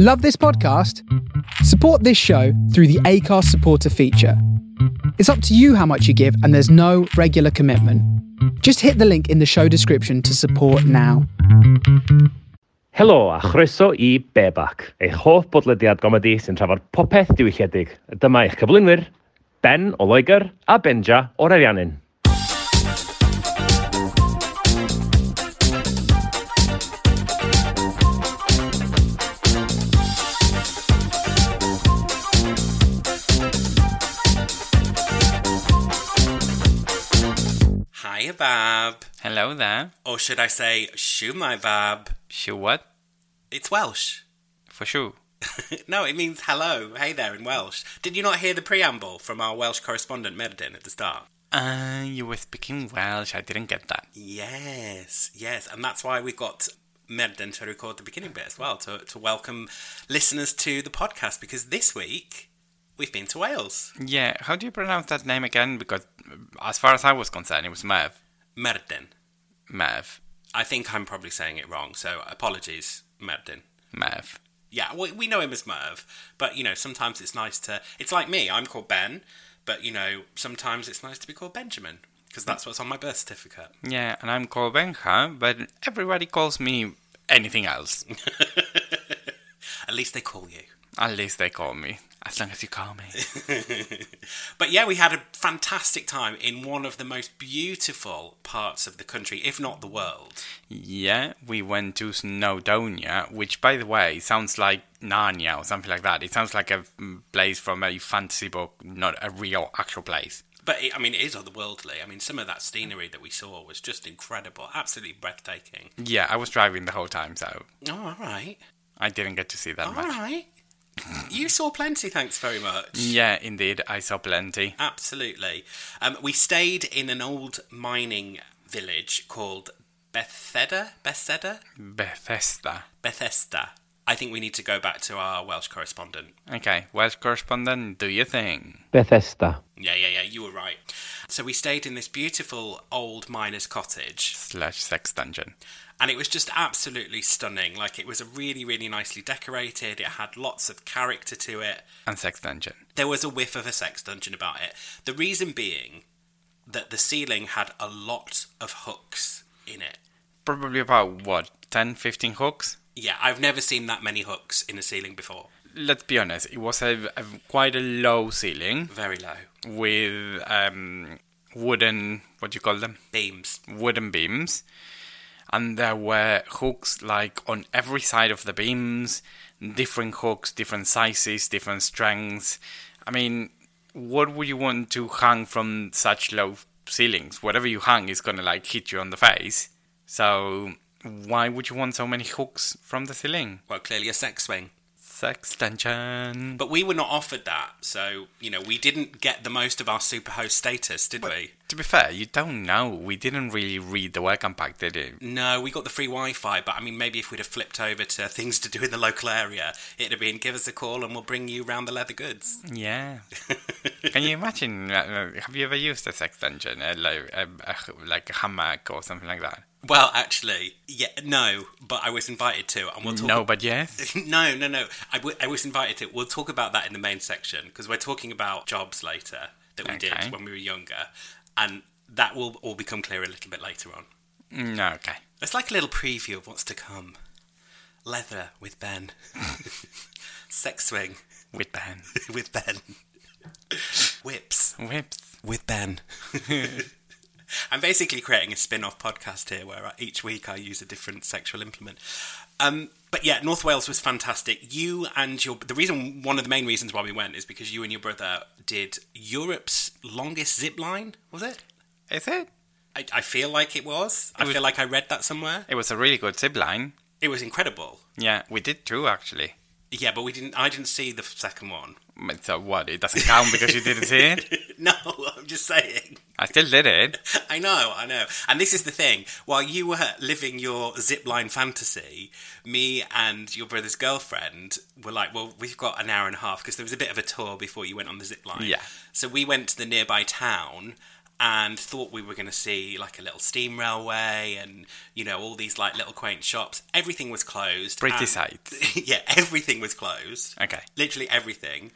Love this podcast? Support this show through the Acast supporter feature. It's up to you how much you give, and there's no regular commitment. Just hit the link in the show description to support now. Helo a chroeso i Bebac, eich hoff bodlediad gomedi sy'n trafod popeth diwylliedig. Dyma eich cyflwynwyr, Ben o Loegr a Benja o'r Ariannin. Hello there. Or should I say, shoo my Bab? Sure what? It's Welsh. For sure. no, it means hello, hey there in Welsh. Did you not hear the preamble from our Welsh correspondent Merdin at the start? Uh, you were speaking Welsh. I didn't get that. Yes, yes, and that's why we've got Merdin to record the beginning bit as well, to, to welcome listeners to the podcast, because this week we've been to Wales. Yeah, how do you pronounce that name again? Because uh, as far as I was concerned, it was Merv. Merdin. Merv. I think I'm probably saying it wrong, so apologies, Merdin. Merv. Yeah, we, we know him as Merv, but you know, sometimes it's nice to. It's like me, I'm called Ben, but you know, sometimes it's nice to be called Benjamin, because that's what's on my birth certificate. Yeah, and I'm called Benja, but everybody calls me anything else. At least they call you. At least they call me. As long as you call me. But yeah, we had a fantastic time in one of the most beautiful parts of the country, if not the world. yeah, we went to Snowdonia, which, by the way, sounds like Narnia or something like that. It sounds like a mm, place from a fantasy book, not a real, actual place. But it, I mean, it is otherworldly. I mean, some of that scenery that we saw was just incredible, absolutely breathtaking. Yeah, I was driving the whole time, so Oh, all right, I didn't get to see that all much. right. You saw plenty. Thanks very much. Yeah, indeed, I saw plenty. Absolutely. Um, we stayed in an old mining village called Bethesda. Bethesda. Bethesda. Bethesda. I think we need to go back to our Welsh correspondent. Okay, Welsh correspondent, do your thing. Bethesda. Yeah, yeah, yeah. You were right. So we stayed in this beautiful old miner's cottage, Slash sex dungeon. And it was just absolutely stunning. Like it was a really, really nicely decorated. It had lots of character to it. And sex dungeon. There was a whiff of a sex dungeon about it. The reason being that the ceiling had a lot of hooks in it. Probably about, what, 10, 15 hooks? Yeah, I've never seen that many hooks in a ceiling before. Let's be honest, it was a, a quite a low ceiling Very low. with um, wooden, what do you call them? Beams. Wooden beams. And there were hooks like on every side of the beams, different hooks, different sizes, different strengths. I mean, what would you want to hang from such low ceilings? Whatever you hang is gonna like hit you on the face. So why would you want so many hooks from the ceiling? Well, clearly a sex swing. Sex tension. But we were not offered that, so, you know, we didn't get the most of our superhost status, did we? To be fair, you don't know. We didn't really read the welcome pack, did you? No, we got the free Wi Fi, but I mean, maybe if we'd have flipped over to things to do in the local area, it'd have been give us a call and we'll bring you round the leather goods. Yeah. Can you imagine? Uh, have you ever used a sex dungeon, uh, like, like a hammock or something like that? Well, actually, yeah, no, but I was invited to, and we'll talk. No, but yes. no, no, no. I, w- I was invited to. We'll talk about that in the main section because we're talking about jobs later that we Okay. did when we were younger, and that will all become clear a little bit later on. No, okay. It's like a little preview of what's to come. Leather with Ben. Sex swing With Ben. with Ben. Whips Whips. with Ben. I'm basically creating a spin-off podcast here where each week I use a different sexual implement. Um, but yeah, North Wales was fantastic. You and your the reason one of the main reasons why we went is because you and your brother did Europe's longest zip line. Was it? Is it? I, I feel like it was. I was- feel like I read that somewhere. It was a really good zip line. It was incredible. Yeah, we did too, actually. Yeah, but we didn't. I didn't see the second one. Mm, so what? It doesn't count because you didn't see it? no, I'm just saying. I still did it. I know, I know. And this is the thing. While you were living your zipline fantasy, me and your brother's girlfriend were like, well, we've got an hour and a half because there was a bit of a tour before you went on the zipline. Yeah. So we went to the nearby town and thought we were going to see like a little steam railway and you know all these like little quaint shops. Everything was closed. Pretty and- sights. yeah, everything was closed. Okay. Literally everything.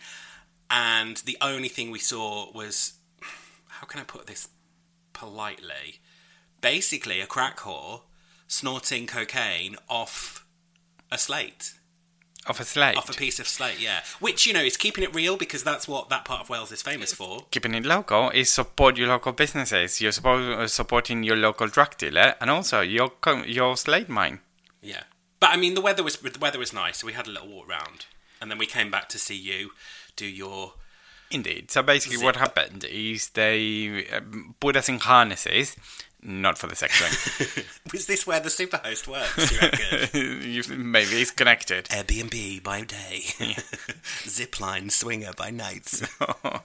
And the only thing we saw was how can I put this politely? Basically, a crack whore snorting cocaine off a slate, Of a slate. off a piece of slate. Yeah, which you know is keeping it real because that's what that part of Wales is famous for. Keeping it local is support your local businesses. You're suppo- uh, supporting your local drug dealer and also your your slate mine. Yeah, but I mean the weather was the weather was nice, so we had a little walk round, and then we came back to see you do your. Indeed. So basically, Zip. what happened is they um, put us in harnesses, not for the sex ring. Was this where the superhost works? You reckon? Maybe it's connected. Airbnb by day, zipline swinger by night.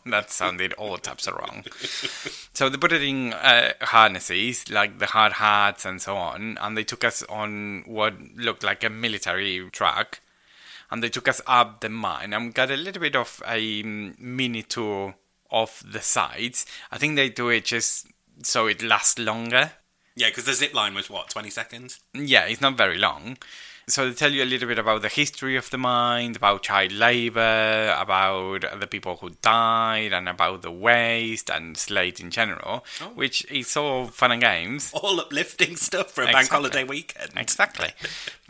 that sounded all types of wrong. So they put it in uh, harnesses, like the hard hats and so on, and they took us on what looked like a military track, and they took us up the mine and got a little bit of a mm, mini tour of the sites. I think they do it just so it lasts longer. Yeah, because the zip line was what twenty seconds. Yeah, it's not very long. So they tell you a little bit about the history of the mine, about child labor, about the people who died, and about the waste and slate in general, Oh. which is all fun and games. All uplifting stuff for a bank holiday weekend. Exactly.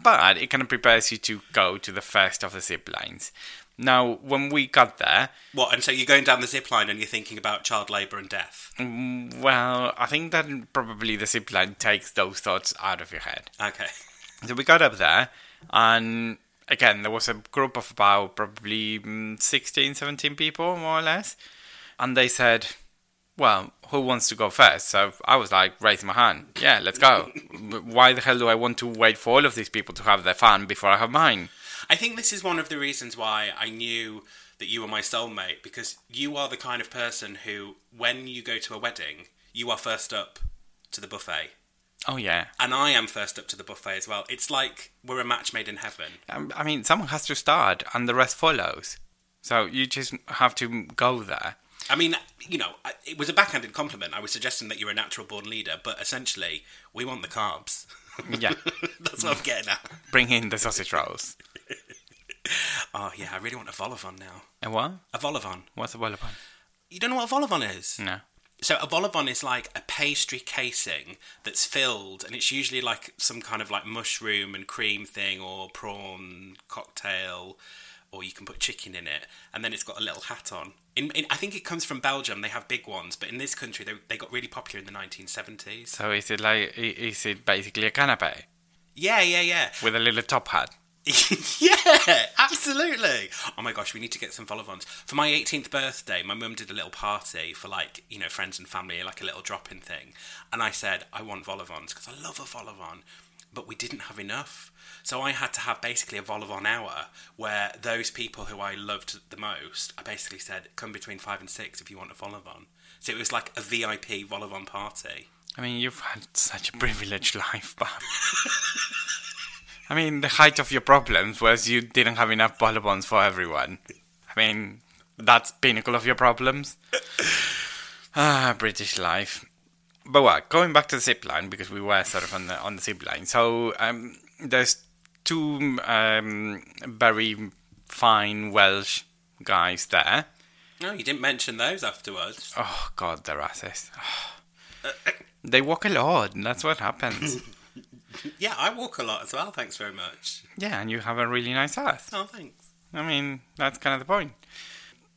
but it kind of prepares you to go to the first of the zip lines. Now, when we got there, What? And so you're going down the zip line and you're thinking about child labour and death. mm, well, I think that probably the zip line takes those thoughts out of your head. Okay. So we got up there, and again, there was a group of about probably mm, 16, 17 people, more or less. And they said, Well, who wants to go first? So I was like, raising my hand. Yeah, let's go. Why the hell do I want to wait for all of these people to have their fun before I have mine? I think this is one of the reasons why I knew that you were my soulmate because you are the kind of person who, when you go to a wedding, you are first up to the buffet. Oh, yeah. And I am first up to the buffet as well. It's like we're a match made in heaven. Um, I mean, someone has to start, and the rest follows. So you just have to go there. I mean, you know, it was a backhanded compliment. I was suggesting that you're a natural born leader, but essentially, we want the carbs. Yeah. That's what I'm getting at. Bring in the sausage rolls. Oh, yeah, I really want a vol now. And what? A vol. What's a vol au vent? You don't know what a vol is? No. So a vol is like a pastry casing that's filled, and it's usually like some kind of like mushroom and cream thing, or prawn cocktail, or you can put chicken in it, and then it's got a little hat on. In, in I think it comes from Belgium. They have big ones, but in this country, they, they got really popular in the 1970s. So is it like, is it basically a canapé Yeah, yeah, yeah. with a little top hat? yeah, absolutely. Oh my gosh, we need to get some vents. For my 18th birthday, my mum did a little party for like, you know, friends and family, like a little drop in thing. And I said, I want vol au vents because I love a vol au vent. But we didn't have enough. So I had to have basically a vol au hour where those people who I loved the most, I basically said, come between five and six if you want a vol au. So it was like a VIP vol au party. I mean, you've had such a privileged life, Bob. I mean, the height of your problems was you didn't have enough bonbons for everyone. I mean, that's pinnacle of your problems. ah, British life. But what? Going back to the zip line because we were sort of on the on the zip line. So um, there's two um, very fine Welsh guys there. No, you didn't mention those afterwards. Oh God, they're racist. they walk a lot. and That's what happens. Yeah, I walk a lot as well, thanks very much. yeah, and you have a really nice ass. Oh, thanks. I mean, that's kind of the point.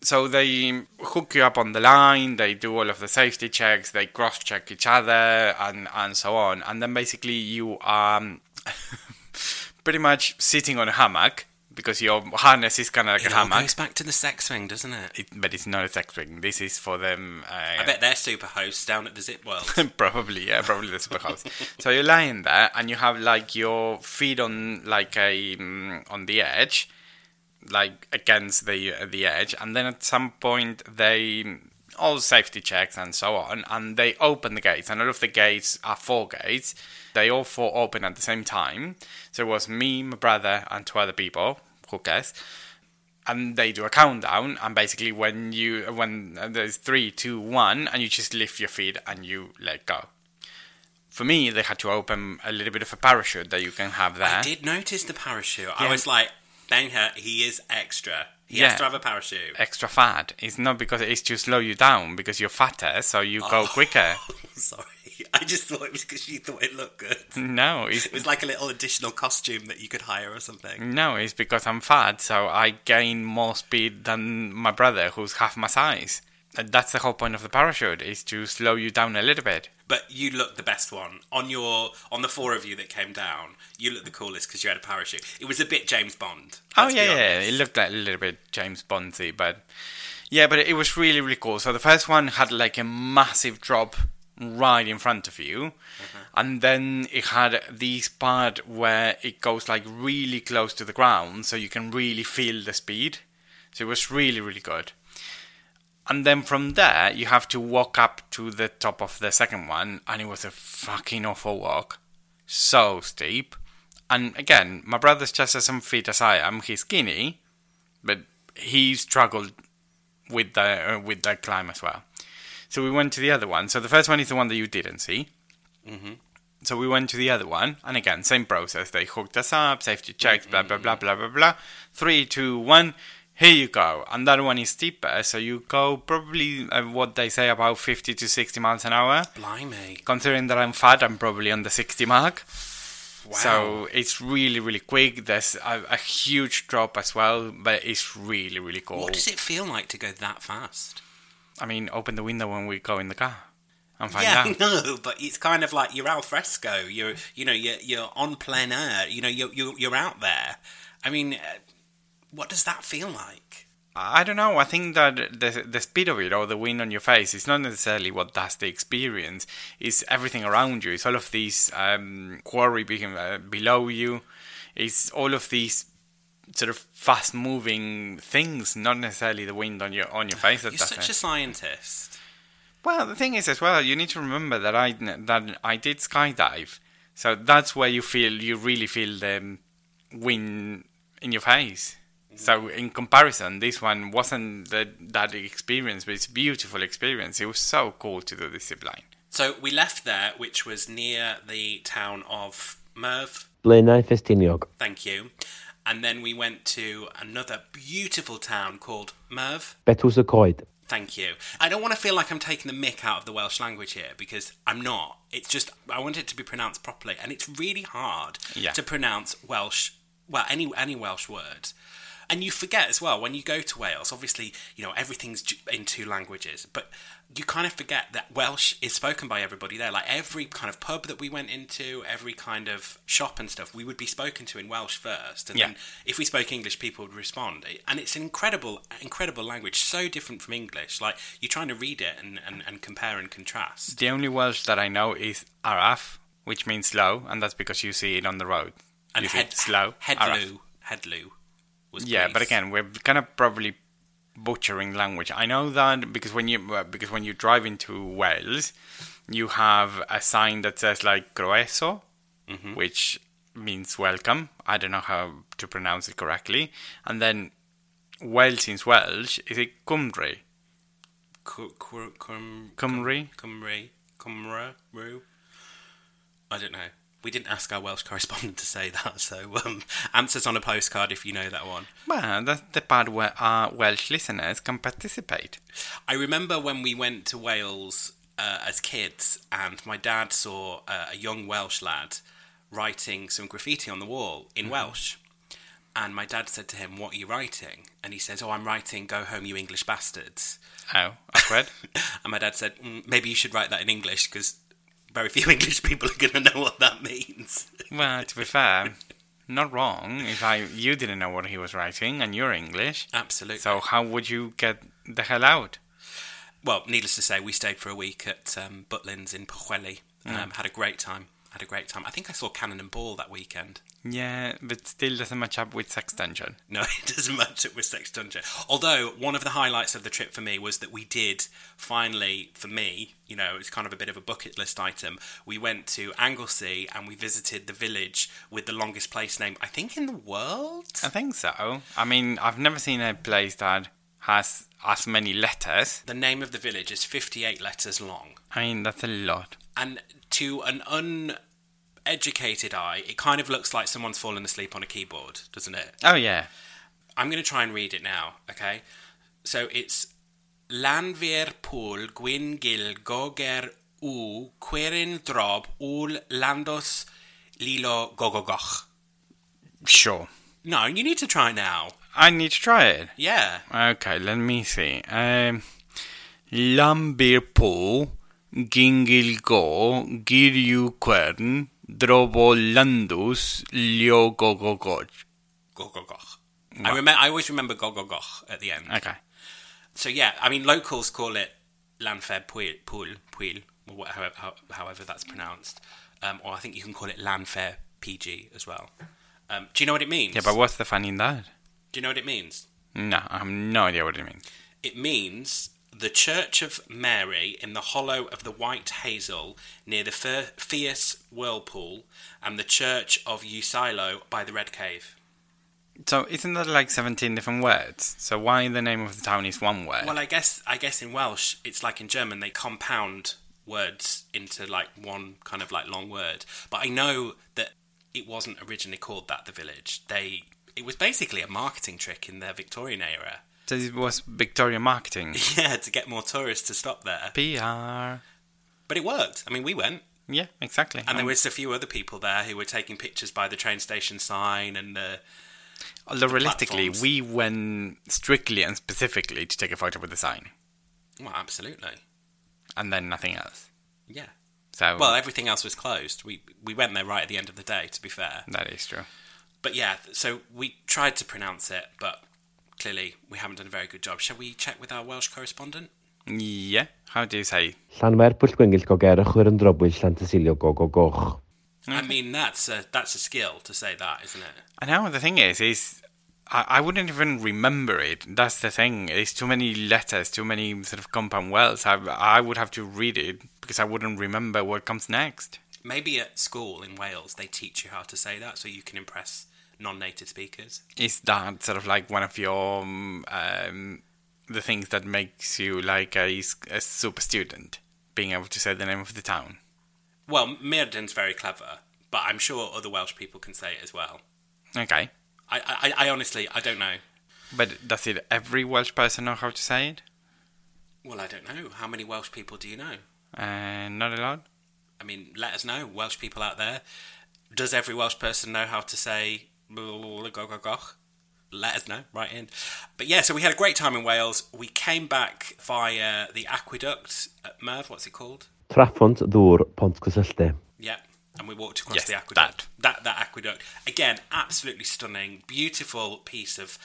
So they hook you up on the line, they do all of the safety checks, they cross check each other, and, and so on. And then basically you are um, pretty much sitting on a hammock because your harness is kind of like It a hammock. goes back to the sex swing, doesn't it? It, but it's not a sex ring. This is for them. Uh, I bet they're super hosts down at the Zip World. probably, yeah, probably the super house. so you're lying there, and you have like your feet on like a mm, on the edge, like against the uh, the edge, and then at some point they all safety checks and so on, and they open the gates, and all of the gates are four gates. They all four open at the same time. So it was me, my brother, and two other people, who cares, and they do a countdown, and basically when you when there's three, two, one, and you just lift your feet and you let go. For me, they had to open a little bit of a parachute that you can have there. I did notice the parachute. I was like, Hur, he is extra. He Yeah. has to have a parachute. Extra fat. It's not because it's to slow you down because you're fatter, so you go oh, quicker. Sorry. I just thought it was because you thought it looked good. No, it's It was like a little additional costume that you could hire or something. no, it's because I'm fat, so I gain more speed than my brother, who's half my size. And that's the whole point of the parachute: is to slow you down a little bit. But you looked the best one on your on the four of you that came down. You looked the coolest because you had a parachute. It was a bit James Bond. Oh yeah, yeah, it looked like a little bit James Bondy, but yeah, but it was really, really cool. So the first one had like a massive drop right in front of you, uh-huh. and then it had this part where it goes like really close to the ground, so you can really feel the speed. So it was really, really good. And then from there, you have to walk up to the top of the second one, and it was a fucking awful walk. So steep. And again, my brother's just as unfit as I am. He's skinny, but he struggled with the uh, with that climb as well. So we went to the other one. So the first one is the one that you didn't see. Mm-hmm. So we went to the other one, and again, same process. They hooked us up, safety checks, blah blah blah blah blah blah. Three, two, one. Here you go. And that one is steeper, so you go probably uh, what they say about fifty to sixty miles an hour. Blimey. Considering that I'm fat, I'm probably on the sixty mark. Wow. So it's really, really quick. There's a, a huge drop as well, but it's really, really cool. what does it feel like to go that fast? I mean, open the window when we go in the car and find yeah, out. Know, but it's kind of like you're al fresco. You're, you know, you're you're on plein air. You know, you're you're, you're out there. I mean, what does that feel like? I don't know. I think that the the speed of it or the wind on your face is not necessarily what does the experience. It's everything around you. It's all of these um, quarry uh, below you. It's all of these sort of fast moving things, not necessarily the wind on your on your face. You're such it. a scientist. Well, the thing is as well, you need to remember that I that I did skydive, so that's where you feel you really feel the wind in your face. So in comparison, this one wasn't that that experience, but it's a beautiful experience. It was so cool to do this zip line. So we left there, which was near the town of Merv. Blaenau Ffestiniog. Thank you. And then we went to another beautiful town called Merv. Betws y coed. Thank you. I don't want to feel like I'm taking the mick out of the Welsh language here because I'm not. It's just I want it to be pronounced properly, and it's really hard Yeah. to pronounce Welsh. Well, any any Welsh word. And you forget as well when you go to Wales. Obviously, you know everything's in two languages, but you kind of forget that Welsh is spoken by everybody there. Like every kind of pub that we went into, every kind of shop and stuff, we would be spoken to in Welsh first, and Yeah. then if we spoke English, people would respond. And it's an incredible, incredible language, so different from English. Like you're trying to read it and, and, and compare and contrast. The only Welsh that I know is araf, which means slow, and that's because you see it on the road. And you see head, slow. araf. Headloo, Headloo was Yeah, but again, we're kind of probably butchering language. I know that because when you uh, because when you drive into Wales, you have a sign that says like "croeso," which means welcome. I don't know how to pronounce it correctly. And then Wales in Welsh is it Cymru? Cum- Cymru? Cymru, Cymru, I don't know. We didn't ask our Welsh correspondent to say that, so um, answers on a postcard if you know that one. Well, that's the part where our Welsh listeners can participate. I remember when we went to Wales uh, as kids, and my dad saw uh, a young Welsh lad writing some graffiti on the wall in Welsh. And my dad said to him, What are you writing? And he says, Oh, I'm writing Go Home, You English Bastards. Oh, awkward. And my dad said, mm, Maybe you should write that in English because very few English people are going to know what that means. well, to be fair, not wrong. If I you didn't know what he was writing and you're English, Absolutely. so how would you get the hell out? well, needless to say, we stayed for a week at um, Butlins in Pwllheli. Um, Had a great time. I had a great time. I think I saw Cannon and Ball that weekend. Yeah, but still doesn't match up with Sex Dungeon. No, it doesn't match up with Sex Dungeon. Although one of the highlights of the trip for me was that we did finally, for me, you know, it's kind of a bit of a bucket list item. We went to Anglesey and we visited the village with the longest place name, I think, in the world. I think so. I mean, I've never seen a place that has as many letters. The name of the village is 58 letters long. I mean, that's a lot. And to an uneducated eye, it kind of looks like someone's fallen asleep on a keyboard, doesn't it? Oh, yeah. I'm going to try and read it now, okay? So it's Lanver Pool Gwyn Gil Goger U Querin Drob Ul Landos Lilo Gogogoch. Sure. No, you need to try now. I need to try it. Yeah. Okay, let me see. Um, Lambirpo, Gingilgo, Girju Quern, Drobolandus, Liogogogoj. Gogogoch. I, remember, I always remember Gogogoch at the end. Okay. So yeah, I mean, locals call it Lanfer Puil, Puil, Puil or what- however, how- however that's pronounced. Um, or I think you can call it Lanfer PG as well. Um, do you know what it means? Yeah, but what's the fun in that? Do you know what it means? No, I have no idea what it means. It means the Church of Mary in the hollow of the White Hazel near the fierce whirlpool, and the Church of Usilo by the Red Cave. So isn't that like 17 different words? So why the name of the town is one word? Well, I guess I guess in Welsh it's like in German they compound words into like one kind of like long word. But I know that it wasn't originally called that. The village they it was basically a marketing trick in the Victorian era. So it was Victoria marketing. Yeah, to get more tourists to stop there. PR. But it worked. I mean, we went. Yeah, exactly. And there Um, was a few other people there who were taking pictures by the train station sign and the. Although realistically, platforms. we went strictly and specifically to take a photo with the sign, Well, absolutely. and then nothing else. Yeah. So Well, everything else was closed. We we went there right at the end of the day. To be fair, that is true. but yeah. So we tried to pronounce it, but clearly we haven't done a very good job. Shall we check with our Welsh correspondent? Yeah. How do you say? Yn drobwyll Llantysilio gogogoch. I mean, that's a that's a skill to say that, isn't it? I know the thing is, is I, I wouldn't even remember it. That's the thing. It's too many letters, too many sort of compound words. I I would have to read it because I wouldn't remember what comes next. Maybe at school in Wales they teach you how to say that, so you can impress non-native speakers. Is that sort of like one of your um, the things that makes you like a, a, super student, being able to say the name of the town? Well, Merden's very clever, but I'm sure other Welsh people can say it as well. Okay. I, I, I honestly, I don't know. But does it every Welsh person know how to say it? Well, I don't know. How many Welsh people do you know? Uh, not a lot. I mean, let us know, Welsh people out there. Does every Welsh person know how to say Let us know, right in. But yeah, so we had a great time in Wales. We came back via the aqueduct at Merv. What's it called? Traphont ddŵr Pont Cysyllte. Yeah, and we walked across Yes, the aqueduct. That. that aqueduct again, absolutely stunning, beautiful piece of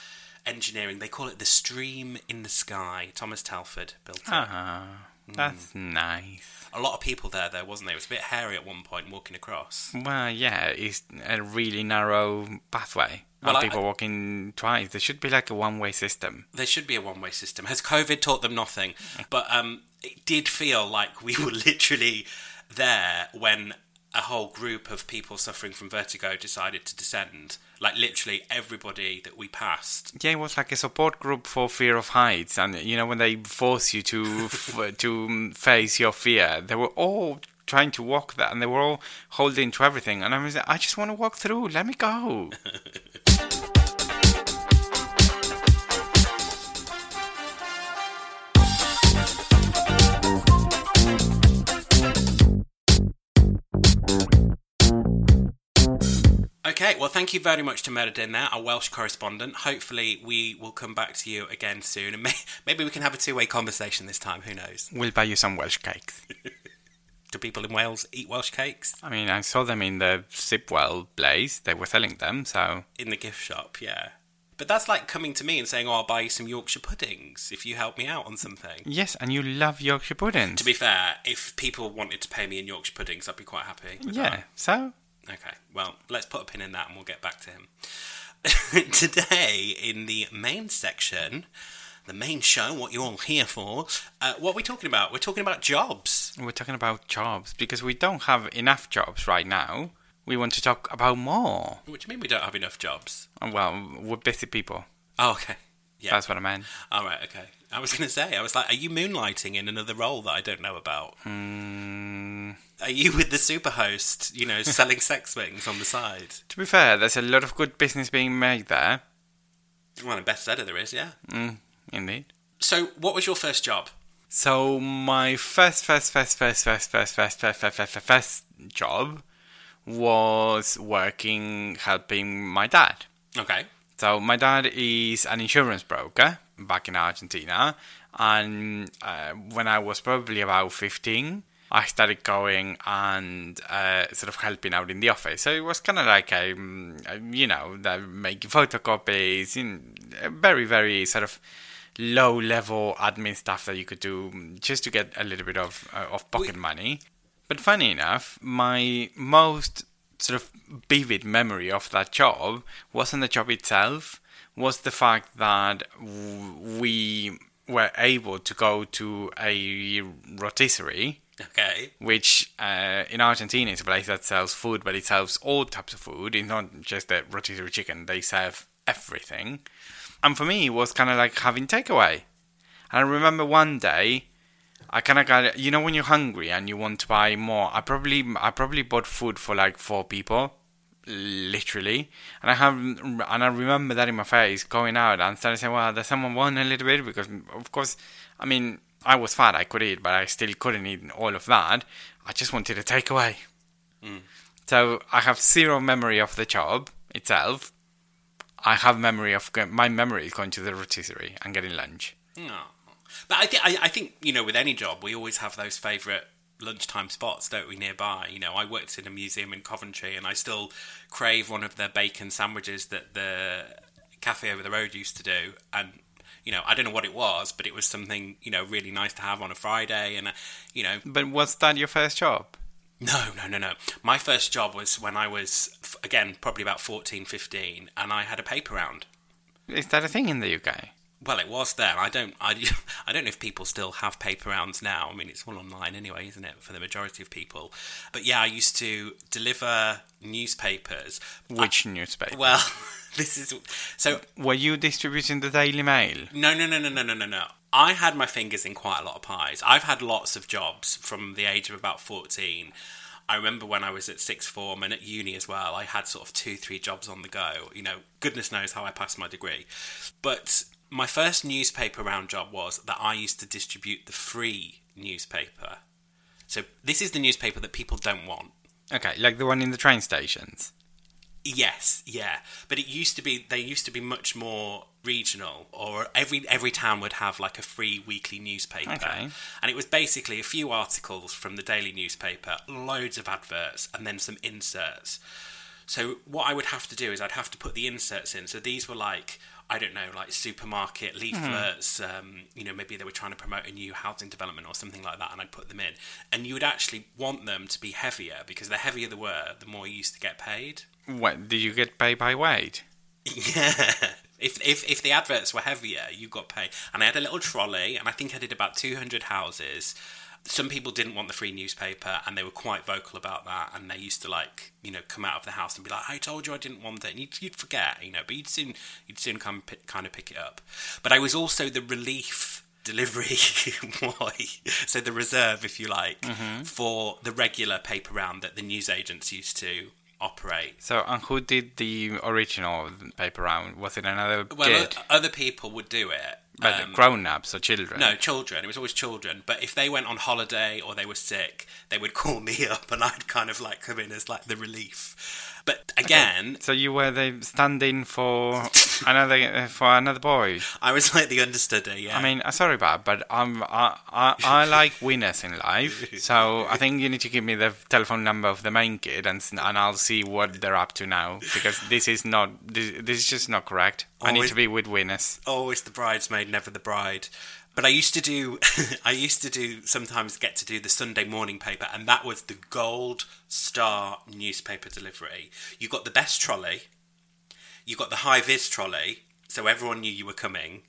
engineering. They call it the stream in the sky. Thomas Telford built it. Ah, that's nice. A lot of people there, though, wasn't there? It was a bit hairy at one point walking across. Well, yeah, it's a really narrow pathway. Well, and I- people walking twice. There should be like a one-way system. There should be a one-way system. Has COVID taught them nothing? But um, it did feel like we were literally there when a whole group of people suffering from vertigo decided to descend. Like literally everybody that we passed. Yeah, it was like a support group for fear of heights, and you know when they force you to f- to um, face your fear, they were all trying to walk that, and they were all holding to everything. And I was, like, I just want to walk through. Let me go. Okay, well, thank you very much to Meredith there, our Welsh correspondent. Hopefully, we will come back to you again soon, and may- maybe we can have a two-way conversation this time. Who knows? We'll buy you some Welsh cakes. Do people in Wales eat Welsh cakes I mean, I saw them in the Zip World place. They were selling them, so in the gift shop? Yeah. But that's like coming to me and saying, "Oh, I'll buy you some Yorkshire puddings if you help me out on something." Yes, and you love Yorkshire puddings. To be fair, if people wanted to pay me in Yorkshire puddings, I'd be quite happy. With yeah, so That. Okay. Well, let's put a pin in that, and we'll get back to him. Today, in the main section, the main show, what you're all here for, uh, what are we talking about? We're talking about jobs. we're talking about jobs because we don't have enough jobs right now. We want to talk about more. What do you mean we don't have enough jobs? Well, we're busy people. Oh, okay. Yeah. That's what I meant. All right. Okay. I was going to say, I was like, are you moonlighting in another role that I don't know about? Mm, Are you with the superhost, you know, selling sex swings on the side? to be fair, there's a lot of good business being made there. Well, the best seller there is, yeah. Mm, indeed. So, what was your first job? So my first, first, first, first, first, first, first, first, first, first, first, first job was working helping my dad. Okay. So my dad is an insurance broker back in Argentina, and uh, when I was probably about fifteen, I started going and uh, sort of helping out in the office. So it was kind of like a, um, uh, you know, making photocopies, in uh, very, very sort of low level admin stuff that you could do mm, just to get a little bit of uh, of pocket money. But funny enough, my most sort of vivid memory of that job wasn't the job itself, was the fact that we were able to go to a rotisserie, Okay. which uh, in Argentina is a place that sells food, but it sells all types of food. It's not just the rotisserie chicken; they serve everything. And for me, it was kind of like having takeaway. And I remember one day, I kind of got you know when you're hungry and you want to buy more. I probably I probably bought food for like four people, literally. And I have and I remember that in my face going out and started saying, "Well, does someone want a little bit?" Because of course, I mean, I was fat, I could eat, but I still couldn't eat all of that. I just wanted a takeaway. Mm. So I have zero memory of the job itself. I have memory of my memory is going to the rotisserie and getting lunch. No. But I, th- I, I think, you know, with any job, we always have those favourite lunchtime spots, don't we, nearby? You know, I worked in a museum in Coventry and I still crave one of the bacon sandwiches that the cafe over the road used to do. And, you know, I don't know what it was, but it was something, you know, really nice to have on a Friday. And, uh, you know, But was that your first job? no, no, no, no. My first job was when I was, again, probably about 14, 15, and I had a paper round. Is that a thing in the UK? Well, it was there. I don't. I, I don't know if people still have paper rounds now. I mean, it's all online anyway, isn't it, for the majority of people? But yeah, I used to deliver newspapers. Which uh, newspaper? Well, this is so. Were you distributing the Daily Mail? No, no, no, no, no, no, no, no. I had my fingers in quite a lot of pies. I've had lots of jobs from the age of about fourteen. I remember when I was at sixth form and at uni as well. I had sort of two, three jobs on the go. You know, goodness knows how I passed my degree. But my first newspaper round job was that I used to distribute the free newspaper. So this is the newspaper that people don't want. Okay, like the one in the train stations. Yes, yeah, but it used to be they used to be much more regional, or every every town would have like a free weekly newspaper, Okay. and it was basically a few articles from the daily newspaper, loads of adverts, and then some inserts. So what I would have to do is I'd have to put the inserts in. So these were like I don't know, like supermarket leaflets. Um, you know, maybe they were trying to promote a new housing development or something like that, and I'd put them in. And you would actually want them to be heavier because the heavier they were, the more you used to get paid. What, did you get paid by weight? Yeah. If, if if the adverts were heavier, you got paid. And I had a little trolley, and I think I did about 200 houses. Some people didn't want the free newspaper, and they were quite vocal about that. And they used to like, you know, come out of the house and be like, "I told you I didn't want it." And you'd, you'd forget, you know, but you'd soon you'd soon come pick, kind of pick it up. But I was also the relief delivery boy, so the reserve, if you like, mm-hmm. for the regular paper round that the newsagents used to operate. So, and who did the original paper round? Was it another Well, kid? other people would do it, But Um, grown-ups or children? No, children. It was always children. But if they went on holiday or they were sick, they would call me up, and I'd kind of like come in as like the relief. But again, So you were the stand-in for another uh, for another boy. I was like the understudy. Yeah. I mean, uh, sorry, Bob, but um, I, I I like winners in life. So I think you need to give me the telephone number of the main kid, and and I'll see what they're up to now because this is not this, this is just not correct. I need to be with winners. always the bridesmaid, never the bride. But I used to do, I used to do sometimes get to do the Sunday morning paper, and that was the gold star newspaper delivery. You got the best trolley, you got the high vis trolley, so everyone knew you were coming.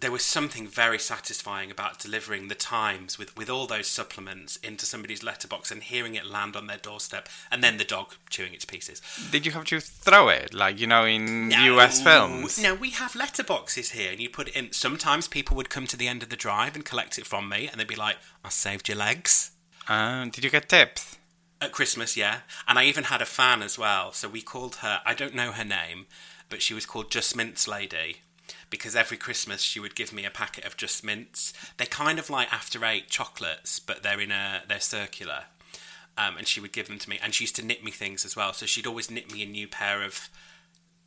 There was something very satisfying about delivering the Times with, with all those supplements into somebody's letterbox and hearing it land on their doorstep, and then the dog chewing it to pieces. Did you have to throw it like you know in No, U.S. films? No, we have letterboxes here, and you put it in. Sometimes people would come to the end of the drive and collect it from me, and they'd be like, "I saved your legs." Uh, did you get tips? At Christmas, yeah. And I even had a fan as well, so we called her. I don't know her name, but she was called Just Mints Lady because every Christmas she would give me a packet of Just Mints. They're kind of like after eight chocolates, but they're in a they're circular. Um, and she would give them to me, and she used to knit me things as well. So she'd always knit me a new pair of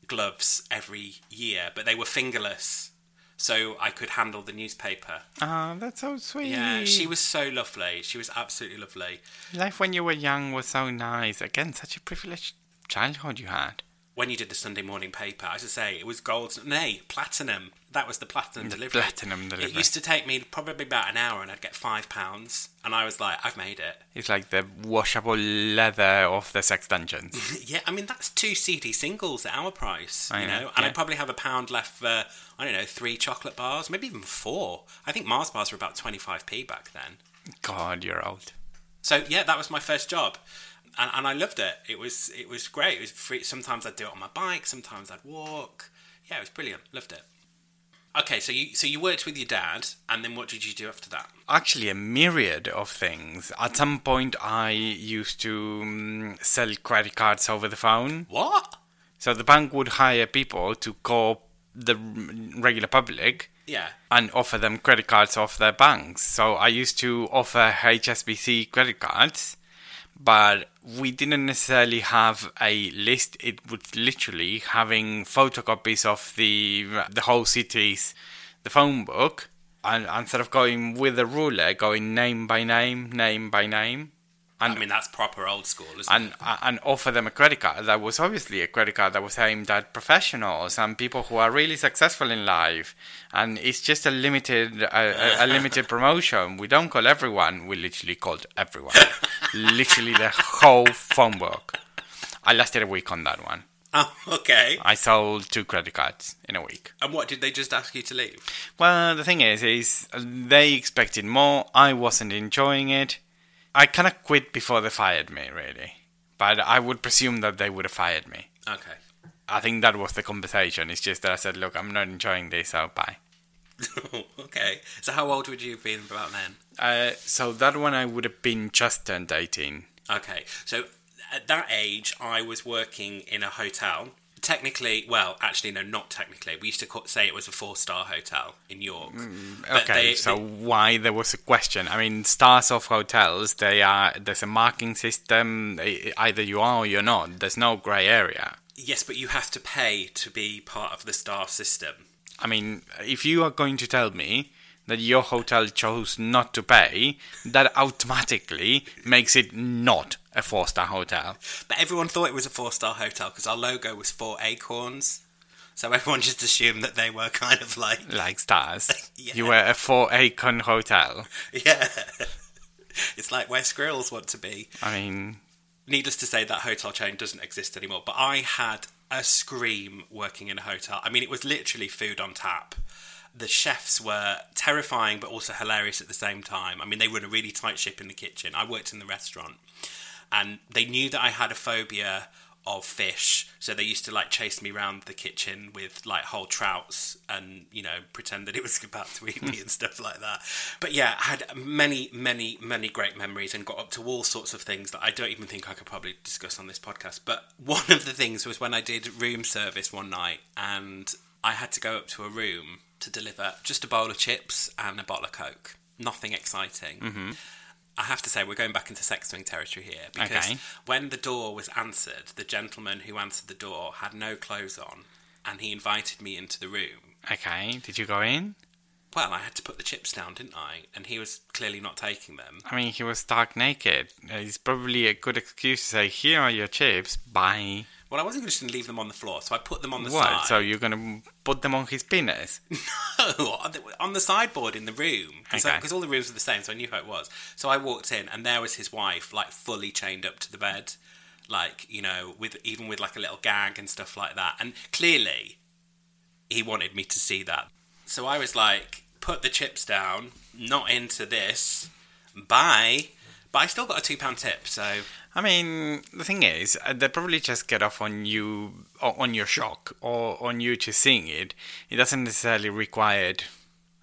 gloves every year, but they were fingerless, so I could handle the newspaper. Oh, that's so sweet. Yeah, she was so lovely. She was absolutely lovely. Life when you were young was so nice. Again, such a privileged childhood you had. When you did the Sunday morning paper, as I say, it was gold. Nay, platinum. That was the platinum delivery. platinum delivery. It used to take me probably about an hour, and I'd get five pounds, and I was like, "I've made it." It's like the washable leather of the sex dungeons. Yeah, I mean that's two CD singles at our price, I you know, know, and yeah. I probably have a pound left for I don't know three chocolate bars, maybe even four. I think Mars bars were about twenty five p back then. God, you're old. So yeah, that was my first job, and, and I loved it. It was it was great. It was free. Sometimes I'd do it on my bike. Sometimes I'd walk. Yeah, it was brilliant. Loved it. Okay, so you so you worked with your dad, and then what did you do after that? Actually, a myriad of things. At some point, I used to um, sell credit cards over the phone. What? So the bank would hire people to call the regular public Yeah. and offer them credit cards off their banks. So I used to offer HSBC credit cards, but we didn't necessarily have a list. It was literally having photocopies of the the whole city's the phone book, and instead of going with a ruler, going name by name, name by name. I mean that's proper old school, isn't And, it? Uh, and offer them a credit card. That was obviously a credit card that was aimed at professionals and people who are really successful in life. And it's just a limited a, a, a limited promotion. We don't call everyone. We literally called everyone. Literally the whole phone book. I lasted a week on that one. Oh, okay. i sold two credit cards in a week. And what did they just ask you to leave? well the thing is is they expected more. I wasn't enjoying it i kind of quit before they fired me really but i would presume that they would have fired me Okay. I think that was the conversation. It's just that I said, "Look, I'm not enjoying this, so bye." okay. So how old would you have been about then? Uh, so that one I would have been just turned 18. Okay, so at that age, I was working in a hotel. Technically, well, actually, no, not technically. We used to call, say it was a four-star hotel in York. Mm, but Okay, they- so they- why there was a question? I mean, stars of hotels, they are there's a marking system. Either you are or you're not. There's no grey area. yes, but you have to pay to be part of the star system. I mean, if you are going to tell me that your hotel chose not to pay, that automatically makes it not a four-star hotel. But everyone thought it was a four-star hotel because our logo was four acorns. So everyone just assumed that they were kind of like, Like stars. Yeah. You were a four-acre hotel. yeah. it's like where squirrels want to be. I mean, needless to say, that hotel chain doesn't exist anymore. But I had a scream working in a hotel. I mean, it was literally food on tap. The chefs were terrifying, but also hilarious at the same time. I mean, they run a really tight ship in the kitchen. I worked in the restaurant, and they knew that I had a phobia of fish, so they used to like chase me around the kitchen with like whole trouts and you know pretend that it was about to eat me and hmm. stuff like that. But yeah, I had many, many, many great memories and got up to all sorts of things that I don't even think I could probably discuss on this podcast. But one of the things was when I did room service one night and I had to go up to a room to deliver just a bowl of chips and a bottle of Coke. Nothing exciting. Mm-hmm. I have to say, we're going back into sex swing territory here because Okay. when the door was answered, the gentleman who answered the door had no clothes on and he invited me into the room. Okay, did you go in? Well, I had to put the chips down, didn't I? And he was clearly not taking them. I mean, he was stark naked. It's probably a good excuse to say, "Here are your chips. Bye." Well, I wasn't just going to leave them on the floor, so I put them on the What? side. So you're gonna put them on his penis? No, on the, on the sideboard in the room because Okay. all the rooms were the same, so I knew who it was. So I walked in, and there was his wife, like fully chained up to the bed, like you know, with even with like a little gag and stuff like that. And clearly, he wanted me to see that. So I was like, put the chips down, not into this. Bye. But I still got a two pound tip, so I mean, the thing is, uh, they probably just get off on you, on your shock, or on you just seeing it. It doesn't necessarily require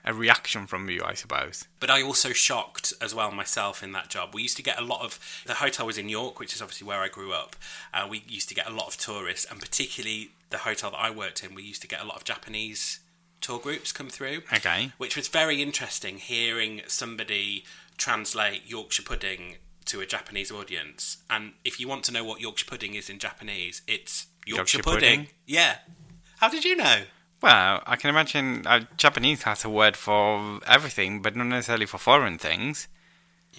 a reaction from you, I suppose. But I also shocked as well myself in that job. We used to get a lot of the hotel was in York, which is obviously where I grew up. Uh, we used to get a lot of tourists, and particularly the hotel that I worked in, we used to get a lot of Japanese tour groups come through. Okay. Which was very interesting hearing somebody translate Yorkshire pudding to a Japanese audience. And if you want to know what Yorkshire pudding is in Japanese, it's Yorkshire, Yorkshire pudding. pudding? Yeah. How did you know? Well, I can imagine uh, Japanese has a word for everything, but not necessarily for foreign things.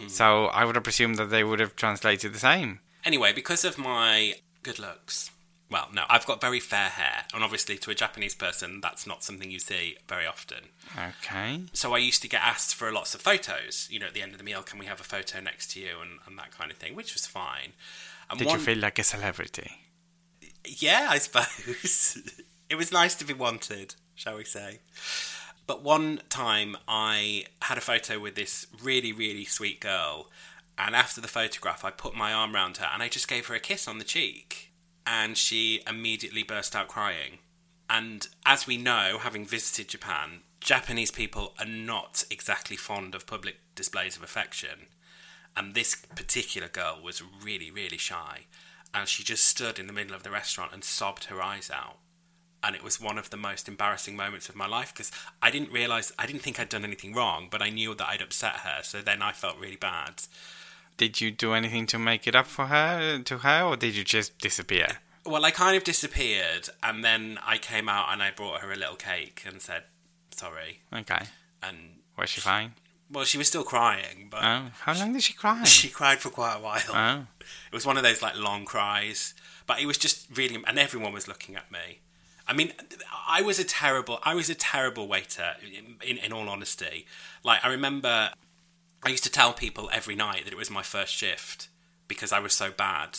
So I would have presumed that they would have translated the same. Anyway, because of my good looks, well, no, I've got very fair hair, and obviously to a Japanese person, that's not something you see very often. Okay. So I used to get asked for lots of photos. You know, at the end of the meal, can we have a photo next to you, and, and that kind of thing, which was fine. And Did one- you feel like a celebrity? yeah, I suppose. it was nice to be wanted, shall we say. But one time I had a photo with this really, really sweet girl, and after the photograph, I put my arm around her and I just gave her a kiss on the cheek, and she immediately burst out crying. And as we know, having visited Japan, Japanese people are not exactly fond of public displays of affection. And this particular girl was really, really shy. And she just stood in the middle of the restaurant and sobbed her eyes out. And it was one of the most embarrassing moments of my life because I didn't realize, I didn't think I'd done anything wrong, but I knew that I'd upset her. So then I felt really bad. Did you do anything to make it up for her, to her, or did you just disappear? Well, I kind of disappeared. And then I came out and I brought her a little cake and said, sorry. Okay. And, Was she fine? well, she was still crying, but. Oh, how long did she cry? She cried for quite a while. Oh, It was one of those like long cries, but it was just really, and everyone was looking at me. I mean, I was a terrible, I was a terrible waiter. In, in all honesty, like I remember, I used to tell people every night that it was my first shift because I was so bad.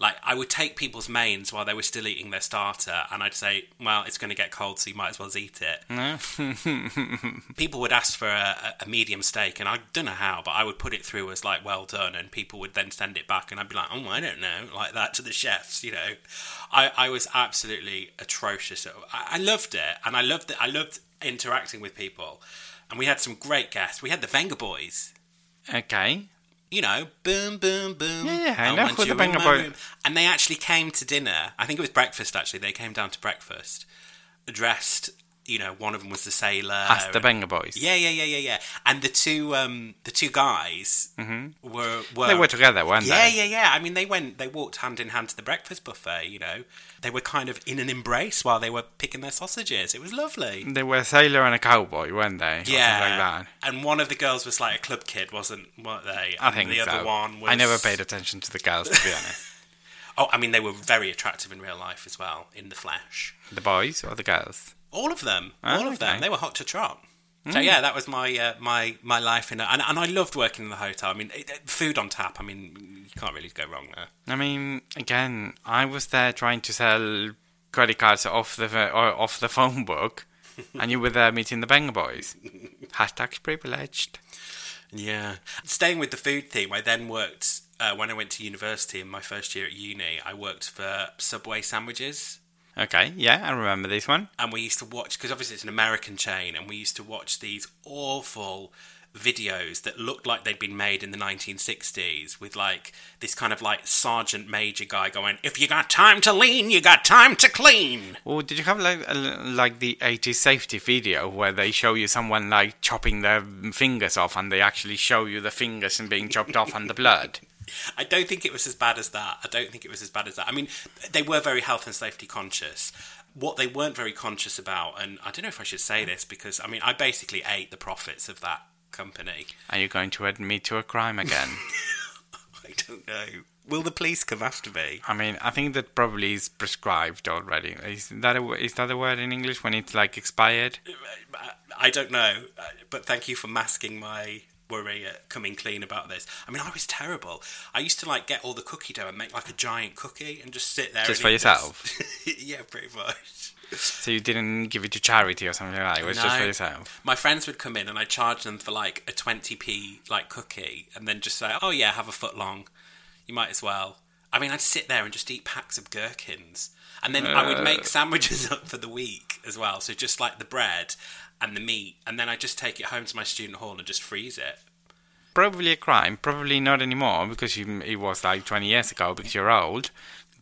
Like I would take people's mains while they were still eating their starter, and I'd say, "Well, it's going to get cold, so you might as well eat it." no. people would ask for a, a medium steak, and I don't know how, but I would put it through as like well done, and people would then send it back, and I'd be like, oh, I don't know, like that to the chefs, you know. I, I was absolutely atrocious. I, I loved it, and I loved it. I loved interacting with people, and we had some great guests. We had the Vengaboys. Okay. You know, boom, boom, boom. Yeah, yeah, I know want who the you in Venga my Boy- room. And they actually came to dinner. I think it was breakfast. Actually, they came down to breakfast, dressed. You know, one of them was the sailor. As the Banger Boys. yeah, yeah, yeah, yeah, yeah. And the two, um, the two guys were, were Mm-hmm. They were together, weren't yeah, they? yeah, yeah. Yeah. I mean, they went, they walked hand in hand to the breakfast buffet. You know, they were kind of in an embrace while they were picking their sausages. It was lovely. They were a sailor and a cowboy, weren't they? Yeah, like that. and one of the girls was like a club kid, wasn't? Weren't they? I And think the so. other one was. I never paid attention to the girls, to be honest. Oh, I mean, they were very attractive in real life as well, in the flesh. The boys or the girls? All of them, Oh, all of them. okay. Hmm. They were hot to trot. So yeah, that was my uh, my my life in, a, and and I loved working in the hotel. I mean, it, it- food on tap. I mean, you can't really go wrong there. I mean, again, I was there trying to sell credit cards off the or off the phone book, and you were there meeting the Banger Boys. Hashtag privileged. Yeah. Staying with the food theme, I then worked uh, when I went to university in my first year at uni. I worked for Subway sandwiches. Okay, yeah, I remember this one. and we used to watch because obviously it's an American chain, and we used to watch these awful videos that looked like they'd been made in the 1960s with like this kind of like sergeant major guy going, "If you got time to lean, you got time to clean." Or did you have like like the 80s safety video where they show you someone like chopping their fingers off and they actually show you the fingers and being chopped off and the blood? I don't think it was as bad as that. I don't think it was as bad as that. I mean, they were very health and safety conscious. What they weren't very conscious about, and I don't know if I should say this because I mean, I basically ate the profits of that company. Are you going to admit to a crime again? I don't know. Will the police come after me? I mean, I think that probably is prescribed already. Is that a, is that a word in English when it's like expired? I don't know, but thank you for masking my worry at uh, coming clean about this. I mean, I was terrible. I used to like get all the cookie dough and make like a giant cookie and just sit there. Just for yourself? yeah, pretty much. So you didn't give it to charity or something like that. It was just for yourself. My friends would come in and I'd charge them for like a 20p like cookie and then just say, oh yeah, have a foot long. You might as well. I mean, I'd sit there and just eat packs of gherkins. And then I would make uh. sandwiches up for the week as well. So just like the bread and the meat. And then I'd just take it home to my student hall and just freeze it. Probably a crime. Probably not anymore because you, it was like 20 years ago because you're old.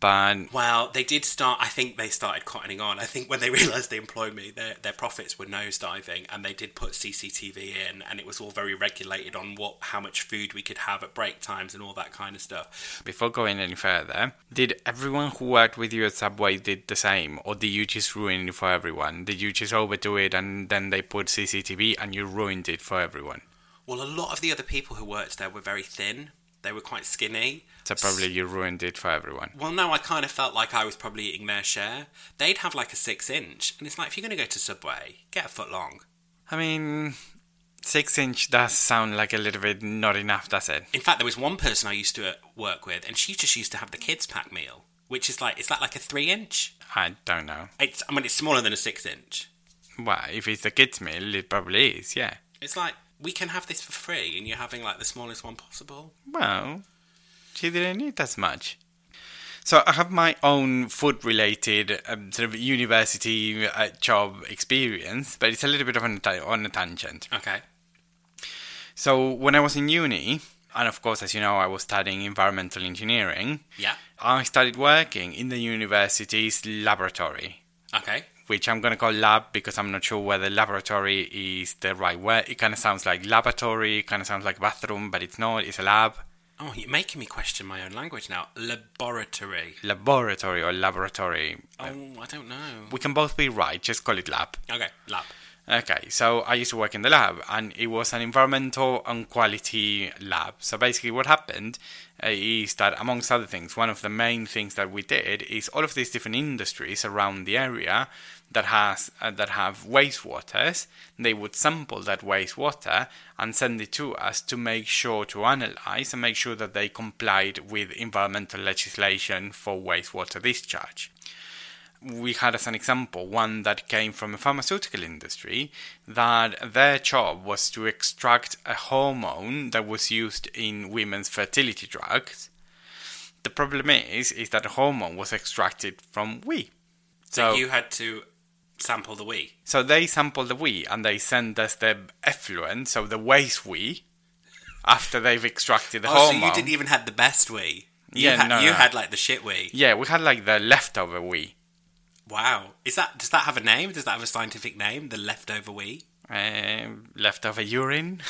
But Well, they did start. I think they started cottoning on. I think when they realised they employed me, their their profits were nosediving, and they did put CCTV in, and it was all very regulated on what how much food we could have at break times and all that kind of stuff. before going any further, did everyone who worked with you at Subway did the same, or did you just ruin it for everyone? Did you just overdo it and then they put CCTV and you ruined it for everyone? Well, a lot of the other people who worked there were very thin. They were quite skinny. So probably you ruined it for everyone. Well, no, I kind of felt like I was probably eating their share. They'd have like a six inch, and it's like if you're going to go to Subway, get a foot long. I mean, six inch does sound like a little bit not enough, does it? In fact, there was one person I used to work with, and she just used to have the kids pack meal, which is like is that like a three inch? I don't know. It's I mean it's smaller than a six inch. Well, if it's a kids meal, it probably is, yeah. It's like we can have this for free, and you're having like the smallest one possible. Well, she didn't need as much. So I have my own food-related um, sort of university uh, job experience, but it's a little bit of an, on a tangent. Okay. So when I was in uni, and of course, as you know, I was studying environmental engineering. Yeah. I started working in the university's laboratory, Okay. Which I'm going to call lab because I'm not sure whether laboratory is the right word. It kind of sounds like laboratory, kind of sounds like bathroom, but it's not. It's a lab. Oh, you're making me question my own language now. Laboratory. Laboratory or laboratory. Oh, I don't know. We can both be right. Just call it lab. Okay, lab. Okay, so I used to work in the lab, and it was an environmental and quality lab. So basically, what happened uh, is that, amongst other things, one of the main things that we did is all of these different industries around the area that has uh, that have wastewaters. They would sample that wastewater and send it to us to make sure to analyze and make sure that they complied with environmental legislation for wastewater discharge we had as an example one that came from a pharmaceutical industry that their job was to extract a hormone that was used in women's fertility drugs. The problem is is that the hormone was extracted from wee. So, So you had to sample the wee. so they sample the wee and they send us the effluent, so the waste wee, after they've extracted the Oh, so you didn't even had the best wee. You Yeah, had, no, you no. had like the shit wee. yeah, we had like the leftover wee. Wow. Is that does that have a name? Does that have a scientific name? The leftover wee? Um, leftover urine.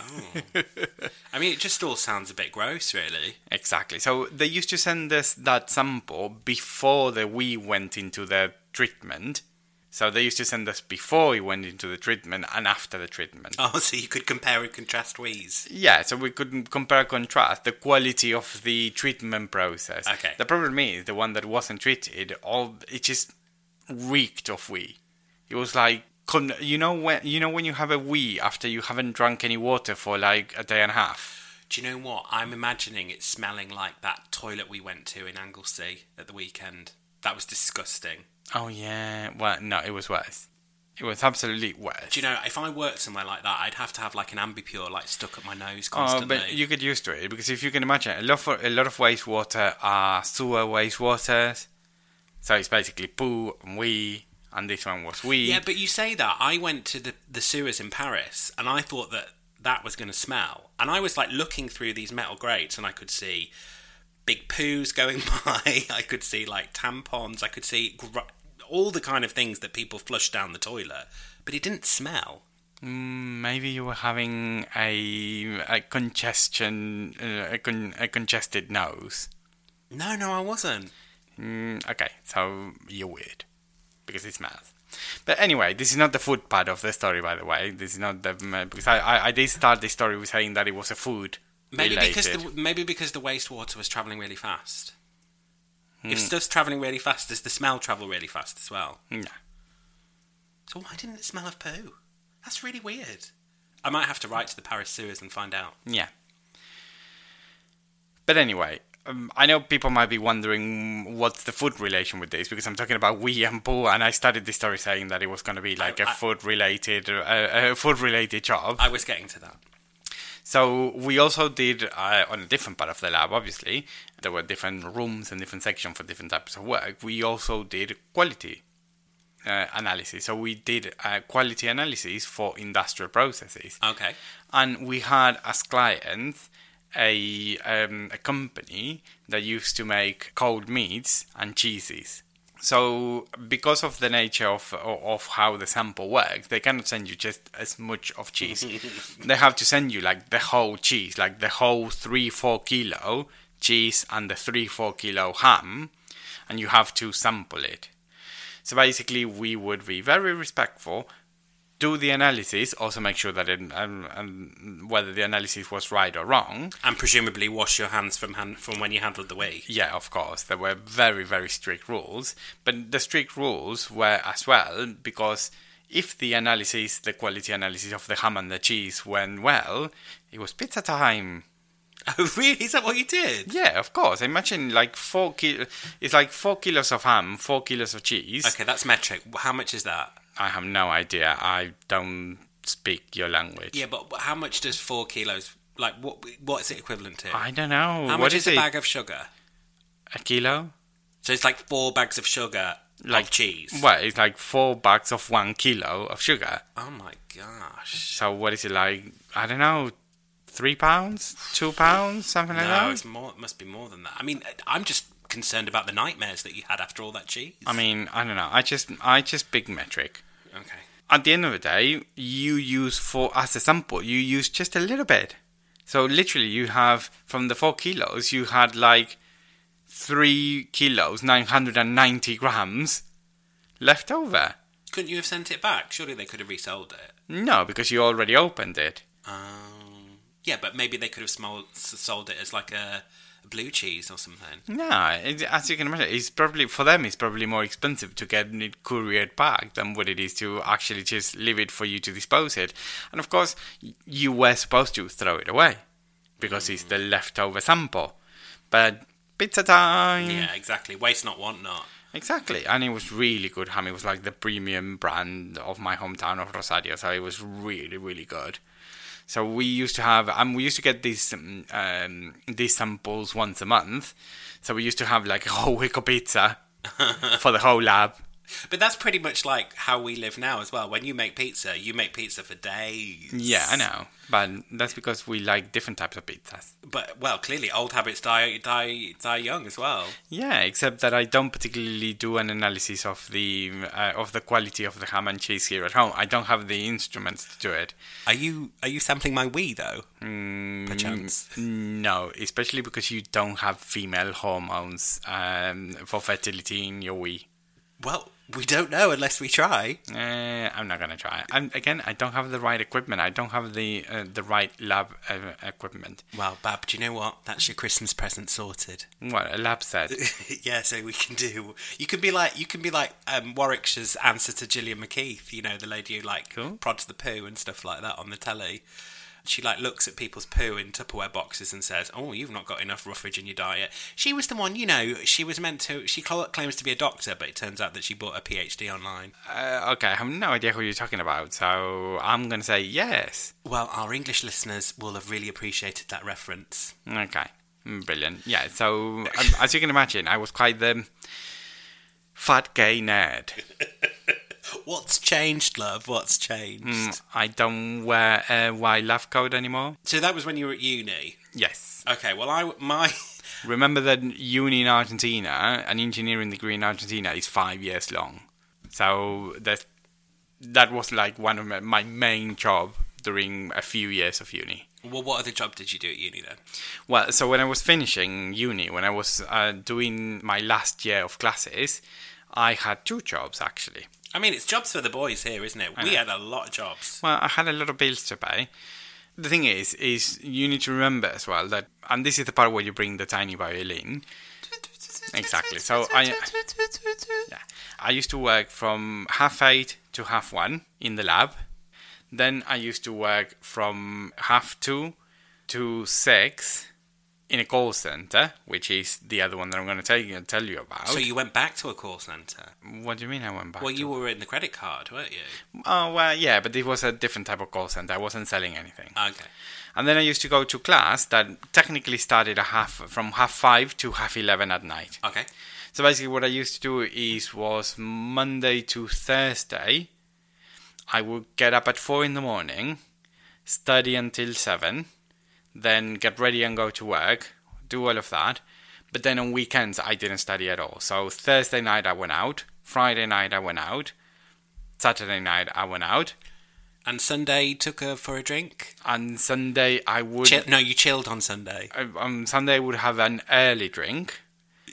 Oh. I mean, it just all sounds a bit gross, really. Exactly. So they used to send us that sample before the we went into the treatment. So they used to send us before we went into the treatment and after the treatment. Oh, so you could compare and contrast wees. Yeah, so we could compare contrast the quality of the treatment process. Okay. The problem is the one that wasn't treated, all it just reeked of wee. It was like you know when you know when you have a wee after you haven't drunk any water for like a day and a half. Do you know what? I'm imagining it smelling like that toilet we went to in Anglesey at the weekend. That was disgusting. Oh yeah. Well, no, it was worse. It was absolutely worse. Do you know, if I worked somewhere like that, I'd have to have like an Ambi Pur like stuck up my nose Oh, constantly. but you get used to it because if you can imagine, a lot of a lot of wastewater are sewer wastewaters, so it's basically poo and wee, and this one was wee. Yeah, but you say that. I went to the, the sewers in Paris and I thought that that was going to smell. And I was like looking through these metal grates and I could see big poos going by. I could see like tampons. I could see gr- all the kind of things that people flush down the toilet. But it didn't smell. Mm, Maybe you were having a, a congestion, uh, a, con- a congested nose. No, no, I wasn't. Mm, okay, so you're weird because it smells. But anyway, this is not the food part of the story, by the way. This is not the because I, I, I did start the story with saying that it was a food Maybe related. because the maybe because the wastewater was traveling really fast. If stuff's traveling really fast, does the smell travel really fast as well? No. So why didn't it smell of poo? That's really weird. I might have to write to the Paris sewers and find out. Yeah. But anyway, um, I know people might be wondering what's the food relation with this because I'm talking about wee and poo, and I started this story saying that it was going to be like a I- food related, uh, a food related job. I was getting to that. So we also did uh, on a different part of the lab. Obviously, there were different rooms and different sections for different types of work. We also did quality uh, analysis. So we did uh, quality analysis for industrial processes Okay. and we had as clients a um, a company that used to make cold meats and cheeses. So because of the nature of of how the sample works, they cannot send you just as much of cheese. they have to send you like the whole cheese, like the whole three four kilo cheese and the three four kilo ham, and you have to sample it. So basically, we would be very respectful, do the analysis, also make sure that it, um, um, whether the analysis was right or wrong. And presumably wash your hands from hand, from when you handled the wee. Yeah, of course, there were very, very strict rules, but the strict rules were as well because if the analysis, the quality analysis of the ham and the cheese went well, it was pizza time. Oh, really? Is that what you did? Yeah, of course. Imagine like four kilo. It's like four kilos of ham, four kilos of cheese. Okay, that's metric. How much is that? I have no idea. I don't speak your language. Yeah, but how much does four kilos? Like, what? What is it equivalent to? I don't know. How what much is, is a it? bag of sugar? A kilo? So it's like four bags of sugar, like cheese. Well, it's like four bags of one kilo of sugar. Oh my gosh! So what is it like? I don't know. Three pounds, two pounds, something like No, that. it's more. It must be more than that. I mean, I'm just concerned about the nightmares that you had after all that cheese. I mean, I don't know. I just, I just big metric. okay. At the end of the day, you use for as a sample, you use just a little bit. So literally, you have from the four kilos, you had like three kilos, nine hundred and ninety grams left over. Couldn't you have sent it back? Surely they could have resold it. No, because you already opened it. Um, yeah, but maybe they could have smol- sold it as like a, blue cheese or something. No, it, as you can imagine, it's probably for them. It's probably more expensive to get it couriered back than what it is to actually just leave it for you to dispose it. And of course, you were supposed to throw it away because it's the mm. leftover sample. But pizza time. Yeah, exactly. Waste not, want not. Exactly, and it was really good ham. It was like the premium brand of my hometown of Rosario, so it was really, really good. So we used to have, and we used to get these um, um, these samples once a month. So we used to have like a whole week of pizza for the whole lab. But that's pretty much like how we live now as well. When you make pizza, you make pizza for days. Yeah, I know, but that's because we like different types of pizzas. But well, clearly, old habits die die die young as well. Yeah, except that I don't particularly do an analysis of the uh, of the quality of the ham and cheese here at home. I don't have the instruments to do it. Are you are you sampling my wee though? Mm, Perchance. No, especially because you don't have female hormones um, for fertility in your wee. Well, we don't know unless we try. Eh, I'm not gonna try. And again, I don't have the right equipment. I don't have the uh, the right lab uh, equipment. Well, Bab, do you know what? That's your Christmas present sorted. What a lab set. yeah, so we can do. You can be like you can be like um, Warwickshire's answer to Gillian McKeith. You know, the lady who like Cool. prods the poo and stuff like that on the telly. She like looks at people's poo in Tupperware boxes and says, "Oh, you've not got enough roughage in your diet." She was the one, you know. She was meant to. She cl- claims to be a doctor, but it turns out that she bought a PhD online. Uh, okay, I have no idea who you're talking about, so I'm gonna say yes. Well, our English listeners will have really appreciated that reference. Okay, Mm, brilliant. Yeah, so um, as you can imagine, I was quite the fat gay nerd. What's changed, love? What's changed? Mm, I don't wear a white lab coat anymore. So that was when you were at uni. Yes. Okay. Well, I my Remember that uni in Argentina, an engineering degree in Argentina, is five years long. So that that was like one of my, my main job during a few years of uni. well, what other job did you do at uni then? Well, so when I was finishing uni, when I was uh, doing my last year of classes, I had two jobs actually. I mean, it's jobs for the boys here, isn't it? We know. had a lot of jobs. Well, I had a lot of bills to pay. The thing is, is you need to remember as well that, and this is the part where you bring the tiny violin. Exactly. So I, yeah, I used to work from half eight to half one in the lab. Then I used to work from half two to six in a call center, which is the other one that I'm going to tell you tell you about. So you went back to a call centre. what do you mean I went back? Well, to- you were in the credit card, weren't you? Oh well, yeah, but it was a different type of call center. I wasn't selling anything. Okay. And then I used to go to class that technically started at half from half five to half eleven at night. Okay. So basically, what I used to do is was Monday to Thursday. I would get up at four in the morning, study until seven, then get ready and go to work, do all of that. But then on weekends, I didn't study at all. So Thursday night I went out, Friday night I went out, Saturday night I went out, And Sunday took her for a drink. and Sunday I would. Chill- no, you chilled on Sunday. on um, Sunday I would have an early drink.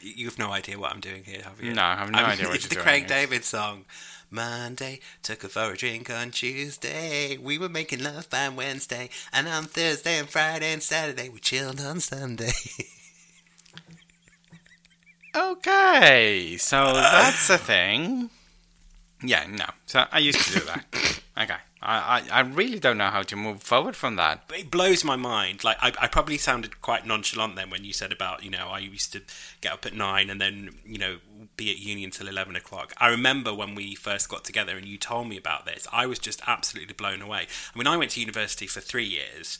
You have no idea what I'm doing here, have you? No, I have no I'm- idea what It's you're the doing. Craig David song. Monday, took her for a drink on Tuesday. We were making love by Wednesday. And on Thursday and Friday and Saturday, we chilled on Sunday. Okay, so that's a thing. Yeah, no. So I used to do that. Okay. I, I, I really don't know how to move forward from that. It blows my mind. Like I, I probably sounded quite nonchalant then when you said about you know I used to get up at nine and then you know be at uni until eleven o'clock. I remember when we first got together and you told me about this. I was just absolutely blown away. I mean, I went to university for three years,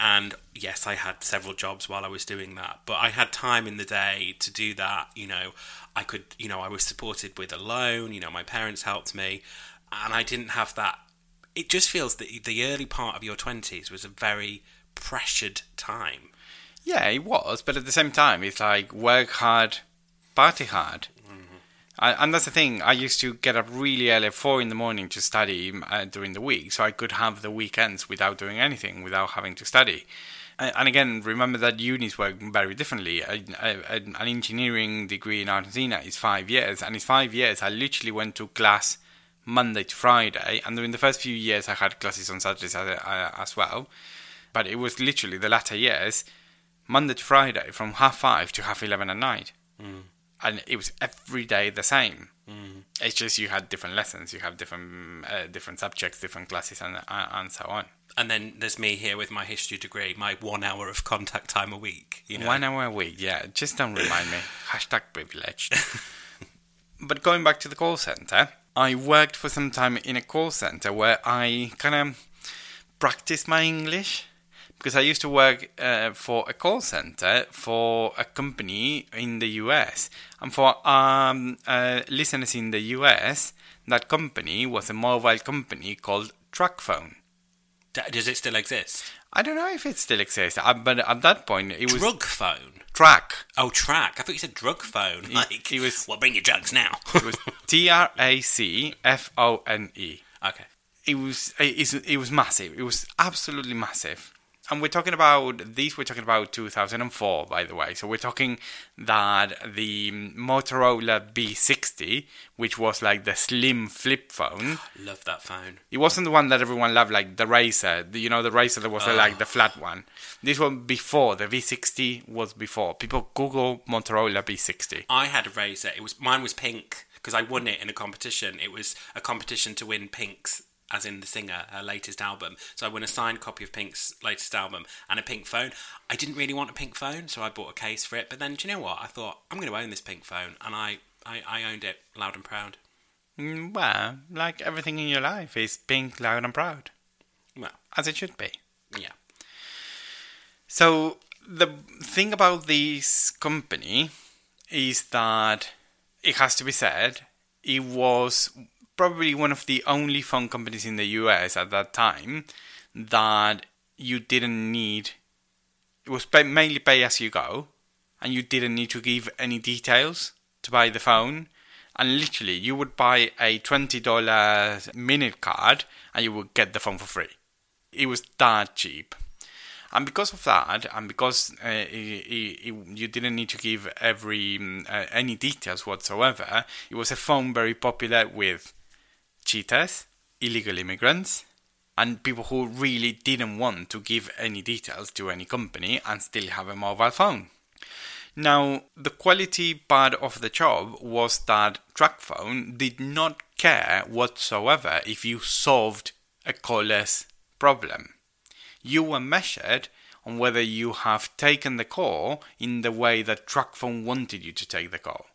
and yes, I had several jobs while I was doing that. But I had time in the day to do that. You know, I could you know I was supported with a loan. You know, my parents helped me, and I didn't have that it just feels that the early part of your 20s was a very pressured time. Yeah, it was, but at the same time, it's like work hard, party hard. I, and that's the thing. I used to get up really early, at four in the morning, to study uh, during the week, so I could have the weekends without doing anything, without having to study. And, and again, remember that unis work very differently. An engineering degree in Argentina is five years, and in five years, I literally went to class Monday to Friday, and during the first few years, I had classes on Saturdays as, uh, as well. But it was literally the latter years, Monday to Friday, from half five to half eleven at night, and it was every day the same. It's just you had different lessons, you have different uh, different subjects, different classes, and uh, and so on. And then there's me here with my history degree, my one hour of contact time a week. You know, One hour a week, yeah. Just don't remind me. Hashtag privileged. but going back to the call center, I worked for some time in a call center where I kind of practiced my English because I used to work uh, for a call center for a company in the US. And for um, uh, listeners in the US, that company was a mobile company called TracFone. D- does it still exist? I don't know if it still exists, uh, but at that point it was Drug phone. Track. Oh, track. I thought you said drug phone. Like, he was- well, bring your drugs now. It was T R A C F O N E. okay. It was it, it was massive. It was absolutely massive. And we're talking about these. We're talking about 2004, by the way. So we're talking that the Motorola V60, which was like the slim flip phone, Love that phone. it wasn't the one that everyone loved, like the Razr. The, you know, the Razr that was like the flat one. This one before the V60 was before. People Google Motorola V60. I had a Razr. It was mine was pink because I won it in a competition. It was a competition to win Pink's, as in the singer, her latest album. So I won a signed copy of Pink's latest album and a pink phone. I didn't really want a pink phone, so I bought a case for it. But then, do you know what? I thought I'm going to own this pink phone, and I, I, I owned it loud and proud. Mm, Well, like everything in your life is pink, loud, and proud, Well, as it should be. yeah. So the thing about this company is that it has to be said it was probably one of the only phone companies in the US at that time that you didn't need. It was pay, mainly pay as you go, and you didn't need to give any details to buy the phone. And literally, you would buy a $20 minute card and you would get the phone for free. It was that cheap. And because of that, and because uh, it, it, you didn't need to give every mm, uh, any details whatsoever, it was a phone very popular with cheaters, illegal immigrants, and people who really didn't want to give any details to any company and still have a mobile phone. Now, the quality part of the job was that TracFone did not care whatsoever if you solved a caller's problem. You were measured on whether you have taken the call in the way that TracFone wanted you to take the call.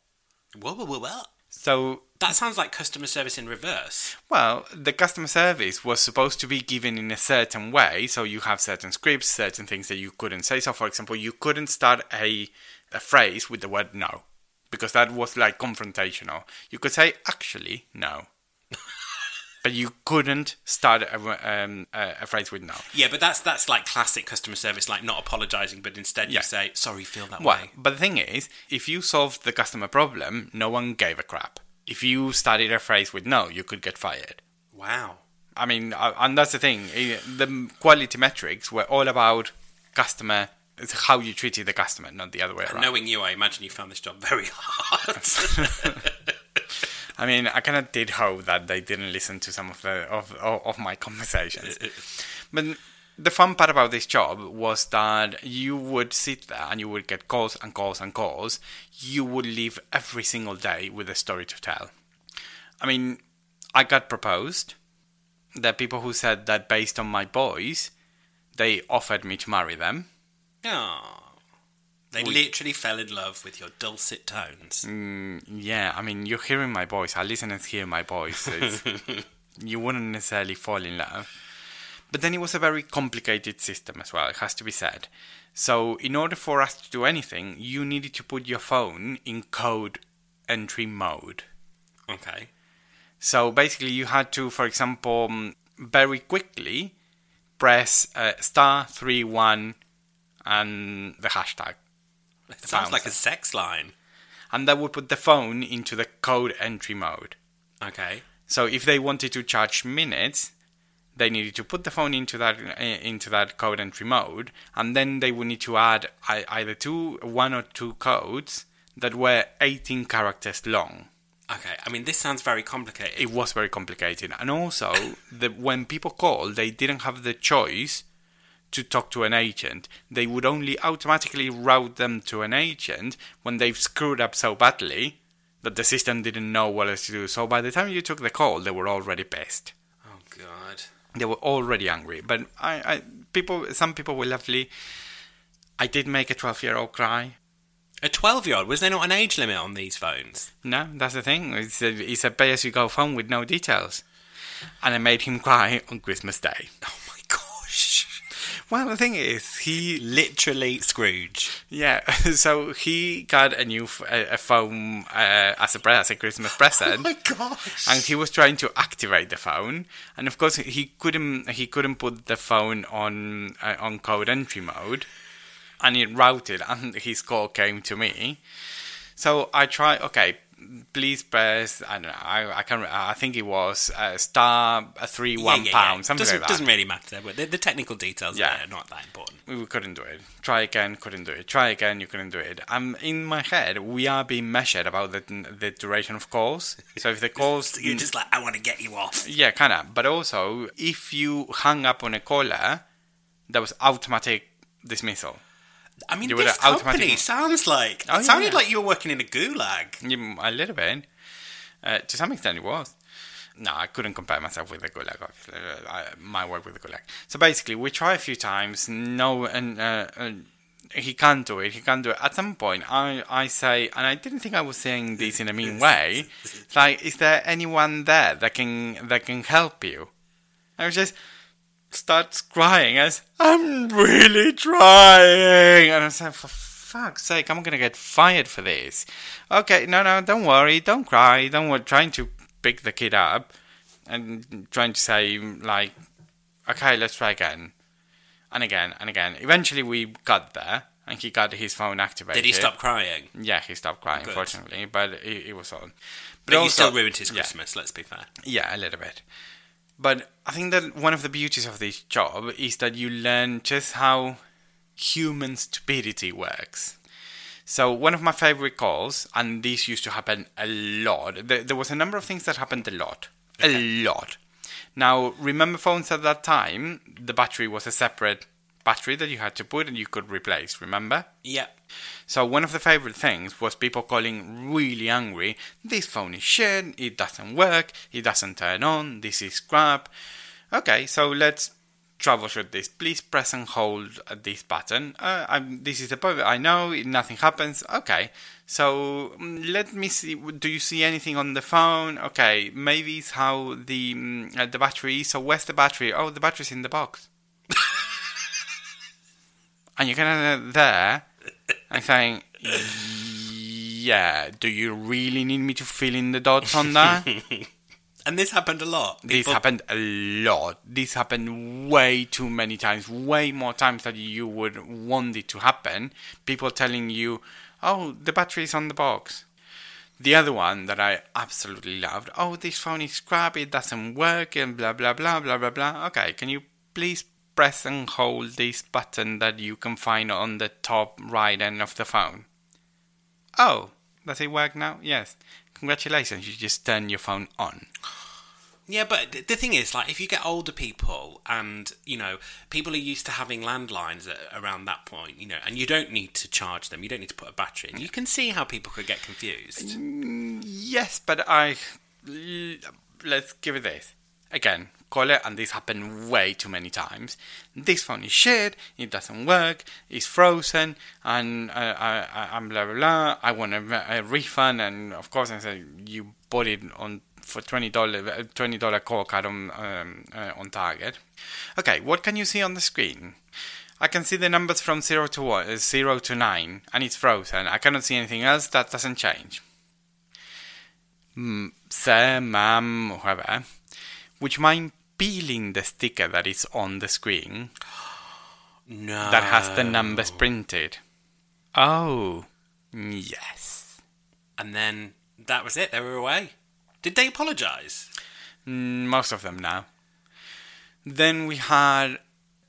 Whoa, whoa, whoa. So That sounds like customer service in reverse. Well, the customer service was supposed to be given in a certain way, so you have certain scripts, certain things that you couldn't say. So, for example, you couldn't start a, a phrase with the word no, because that was like confrontational. You could say, actually, no. but you couldn't start a, um, a, phrase with no. Yeah, but that's that's like classic customer service, like not apologising, but instead Yeah. you say, "Sorry, feel that Well, way." but the thing is, if you solved the customer problem, no one gave a crap. If you started a phrase with no, you could get fired. Wow. I mean, uh, and that's the thing. eh, The quality metrics were all about customer, it's how you treated the customer, not the other way around. Knowing you, I imagine you found this job very hard. I mean, I kind of did hope that they didn't listen to some of the of of, my conversations. but the fun part about this job was that you would sit there and you would get calls and calls and calls. You would live every single day with a story to tell. I mean, I got proposed. There are people who said that based on my voice, they offered me to marry them. oh. They We- literally fell in love with your dulcet tones. Yeah, I mean, you're hearing my voice. Our listeners hear my voice. You wouldn't necessarily fall in love. But then it was a very complicated system as well, it has to be said. So, in order for us to do anything, you needed to put your phone in code entry mode. Okay. So, basically, you had to, for example, mm, very quickly press uh, star 3 1 and the hashtag. It sounds like a sex line. And that would put the phone into the code entry mode. Okay. So if they wanted to charge minutes, they needed to put the phone into that into that code entry mode, and then they would need to add either two, one or two codes that were 18 characters long. Okay. I mean, this sounds very complicated. It was very complicated, and also the, when people called, they didn't have the choice to talk to an agent. They would only automatically route them to an agent when they've screwed up so badly that the system didn't know what else to do. So by the time you took the call, they were already pissed. oh God. they were already angry. But I, I people, some people were lovely. I did make a twelve-year-old cry. A twelve-year-old. Was there not an age limit on these phones? No, that's the thing. It's a, it's a pay-as-you-go phone with no details, and I made him cry on Christmas Day. Oh, Well, the thing is, he Literally Scrooge. yeah. So he got a new f- a phone uh, as a pre- as a Christmas present. Oh my gosh. and he was trying to activate the phone and of course he couldn't he couldn't put the phone on uh, on code entry mode and it routed and his call came to me so i tried okay please press i don't know i, I can i think it was uh, star a three one pound something doesn't, like that doesn't really matter, but the, the technical details Yeah. yeah. are not that important. we couldn't do it. Try again, couldn't do it. Try again, you couldn't do it. Um, in my head, we are being measured about the the duration of calls. So if the calls, So you're just like, I want to get you off. yeah, kind of. But also, if you hung up on a caller, that was automatic dismissal. I mean, You this company sounds like Oh, it sounded yeah. like you were working in a gulag. A little bit. Uh, to some extent, it was. No, I couldn't compare myself with the Gulag. obviously. I, my work with the Gulag. So basically, we try a few times. No, and uh, uh, he can't do it. He can't do it. At some point, I, I say, and I didn't think I was saying this in a mean way. Like, is there anyone there that can that can help you? I was just starts crying as I'm really trying, and I said, for fuck's sake, I'm gonna get fired for this. Okay, no, no, don't worry, don't cry, don't worry, trying to pick the kid up and trying to say like, okay, let's try again, and again and again. Eventually, we got there, and he got his phone activated. Did he stop crying? Yeah, he stopped crying, Good. unfortunately, but it, it was on. But you also- still ruined his yeah. Christmas, let's be fair. Yeah, a little bit. But I think that one of the beauties of this job is that you learn just how human stupidity works. So one of my favorite calls, and this used to happen a lot. There, there was a number of things that happened a lot, a lot. Now remember phones at that time, the battery was a separate battery that you had to put and you could replace. Remember? Yeah. So one of the favorite things was people calling really angry. This phone is shit. It doesn't work. It doesn't turn on. This is crap. Okay, so let's troubleshoot this. Please press and hold this button. Uh, I'm, this is the point. I know nothing happens. Okay, so mm, let me see. Do you see anything on the phone? Okay, maybe it's how the mm, uh, the battery is. So where's the battery? Oh, the battery's in the box. And you're kind of there and saying, yeah, do you really need me to fill in the dots on that? And this happened a lot. this happened a lot. This happened way too many times, way more times than you would want it to happen. People telling you, oh, the battery is on the box. The other one that I absolutely loved, oh, this phone is crap, it doesn't work, and blah, blah, blah, blah, blah, blah. Okay, can you please press and hold this button that you can find on the top right end of the phone? Oh, does it work now? Yes. Congratulations, you just turned your phone on. Yeah, but the thing is, like, if you get older people and, you know, people are used to having landlines around that point, you know, and you don't need to charge them, you don't need to put a battery in, you can see how people could get confused. Mm, yes, but I Let's give it this. Again, call it, and this happened way too many times. This phone is shit, it doesn't work, it's frozen, and uh, I, I, I'm blah blah blah. I want a, a refund, and of course, I said, you bought it on for twenty dollar twenty dollar call card on um, uh, on Target. Okay, what can you see on the screen? I can see the numbers from zero to one, uh, zero to nine, and it's frozen. I cannot see anything else. That doesn't change. Mm, sir, ma'am, whoever, would you mind peeling the sticker that is on the screen No. that has the numbers printed? Oh, yes. And then that was it, they were away. Did they apologise? Mm, Most of them now. Then we had,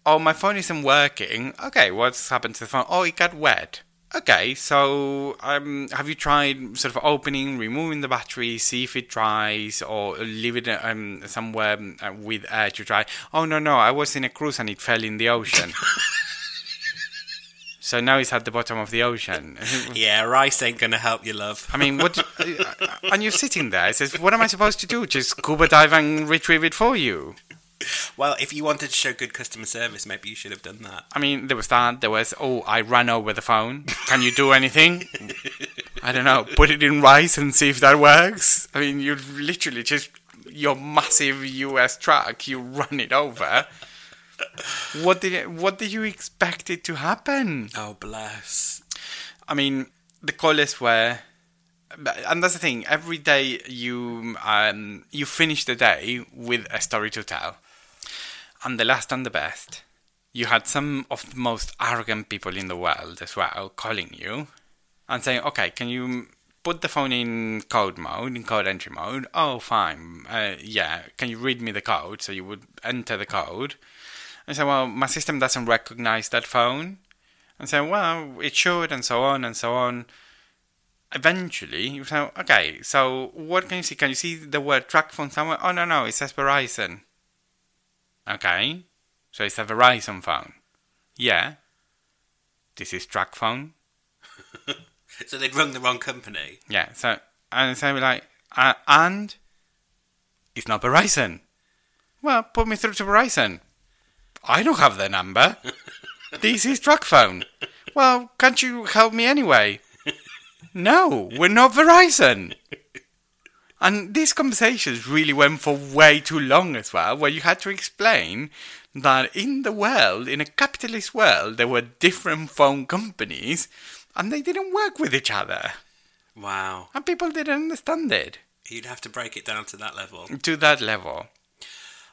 oh, my phone isn't working. Okay, what's happened to the phone? Oh, it got wet. Okay, so um, have you tried sort of opening, removing the battery, see if it dries, or leave it um, somewhere uh, with air to dry? Oh no, no, I was in a cruise and it fell in the ocean. so now it's at the bottom of the ocean. Yeah, rice ain't gonna help you, love. I mean, what? uh, and you're sitting there. It says, "What am I supposed to do? Just scuba dive and retrieve it for you?" Well, if you wanted to show good customer service, maybe you should have done that. I mean, there was that. There was, "Oh, I ran over the phone. Can you do anything?" I don't know. Put it in rice and see if that works. I mean, you literally just your massive US truck. You run it over. What did it, what did you expect it to happen? Oh, bless. I mean, the callers were, and that's the thing. Every day you um, you finish the day with a story to tell, and the last and the best, you had some of the most arrogant people in the world as well calling you and saying, "Okay, can you?" Put the phone in code mode, in code entry mode. Oh, fine. Uh, yeah. Can you read me the code? So you would enter the code. And say, well, my system doesn't recognize that phone and say, well, it should, and so on and so on. Eventually, you say, okay, so what can you see? Can you see the word TracFone somewhere? Oh, no, no, it says Verizon. Okay, so it's a Verizon phone. Yeah, this is TracFone. So they'd rung the wrong company. Yeah, so, and so we're like, uh, and it's not Verizon. Well, put me through to Verizon. I don't have their number. this is TracFone. Well, can't you help me anyway? No, we're not Verizon. And these conversations really went for way too long as well, where you had to explain that in the world, in a capitalist world, there were different phone companies and they didn't work with each other. Wow. And people didn't understand it. You'd have to break it down to that level. To that level.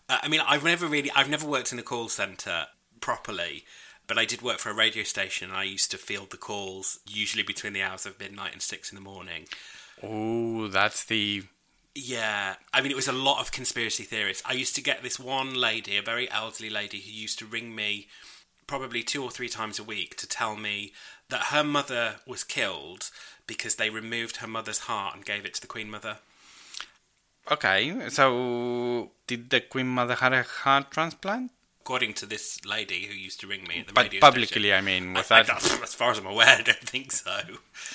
Uh, I mean, I've never really, I've never worked in a call center properly, but I did work for a radio station. and I used to field the calls usually between the hours of midnight and six in the morning. Oh, that's the. Yeah, I mean, it was a lot of conspiracy theories. I used to get this one lady, a very elderly lady, who used to ring me probably two or three times a week to tell me that her mother was killed because they removed her mother's heart and gave it to the Queen Mother. Okay, so did the Queen Mother have a heart transplant? According to this lady who used to ring me at the But publicly, station. I mean, was I- I- as far as I'm aware, I don't think so.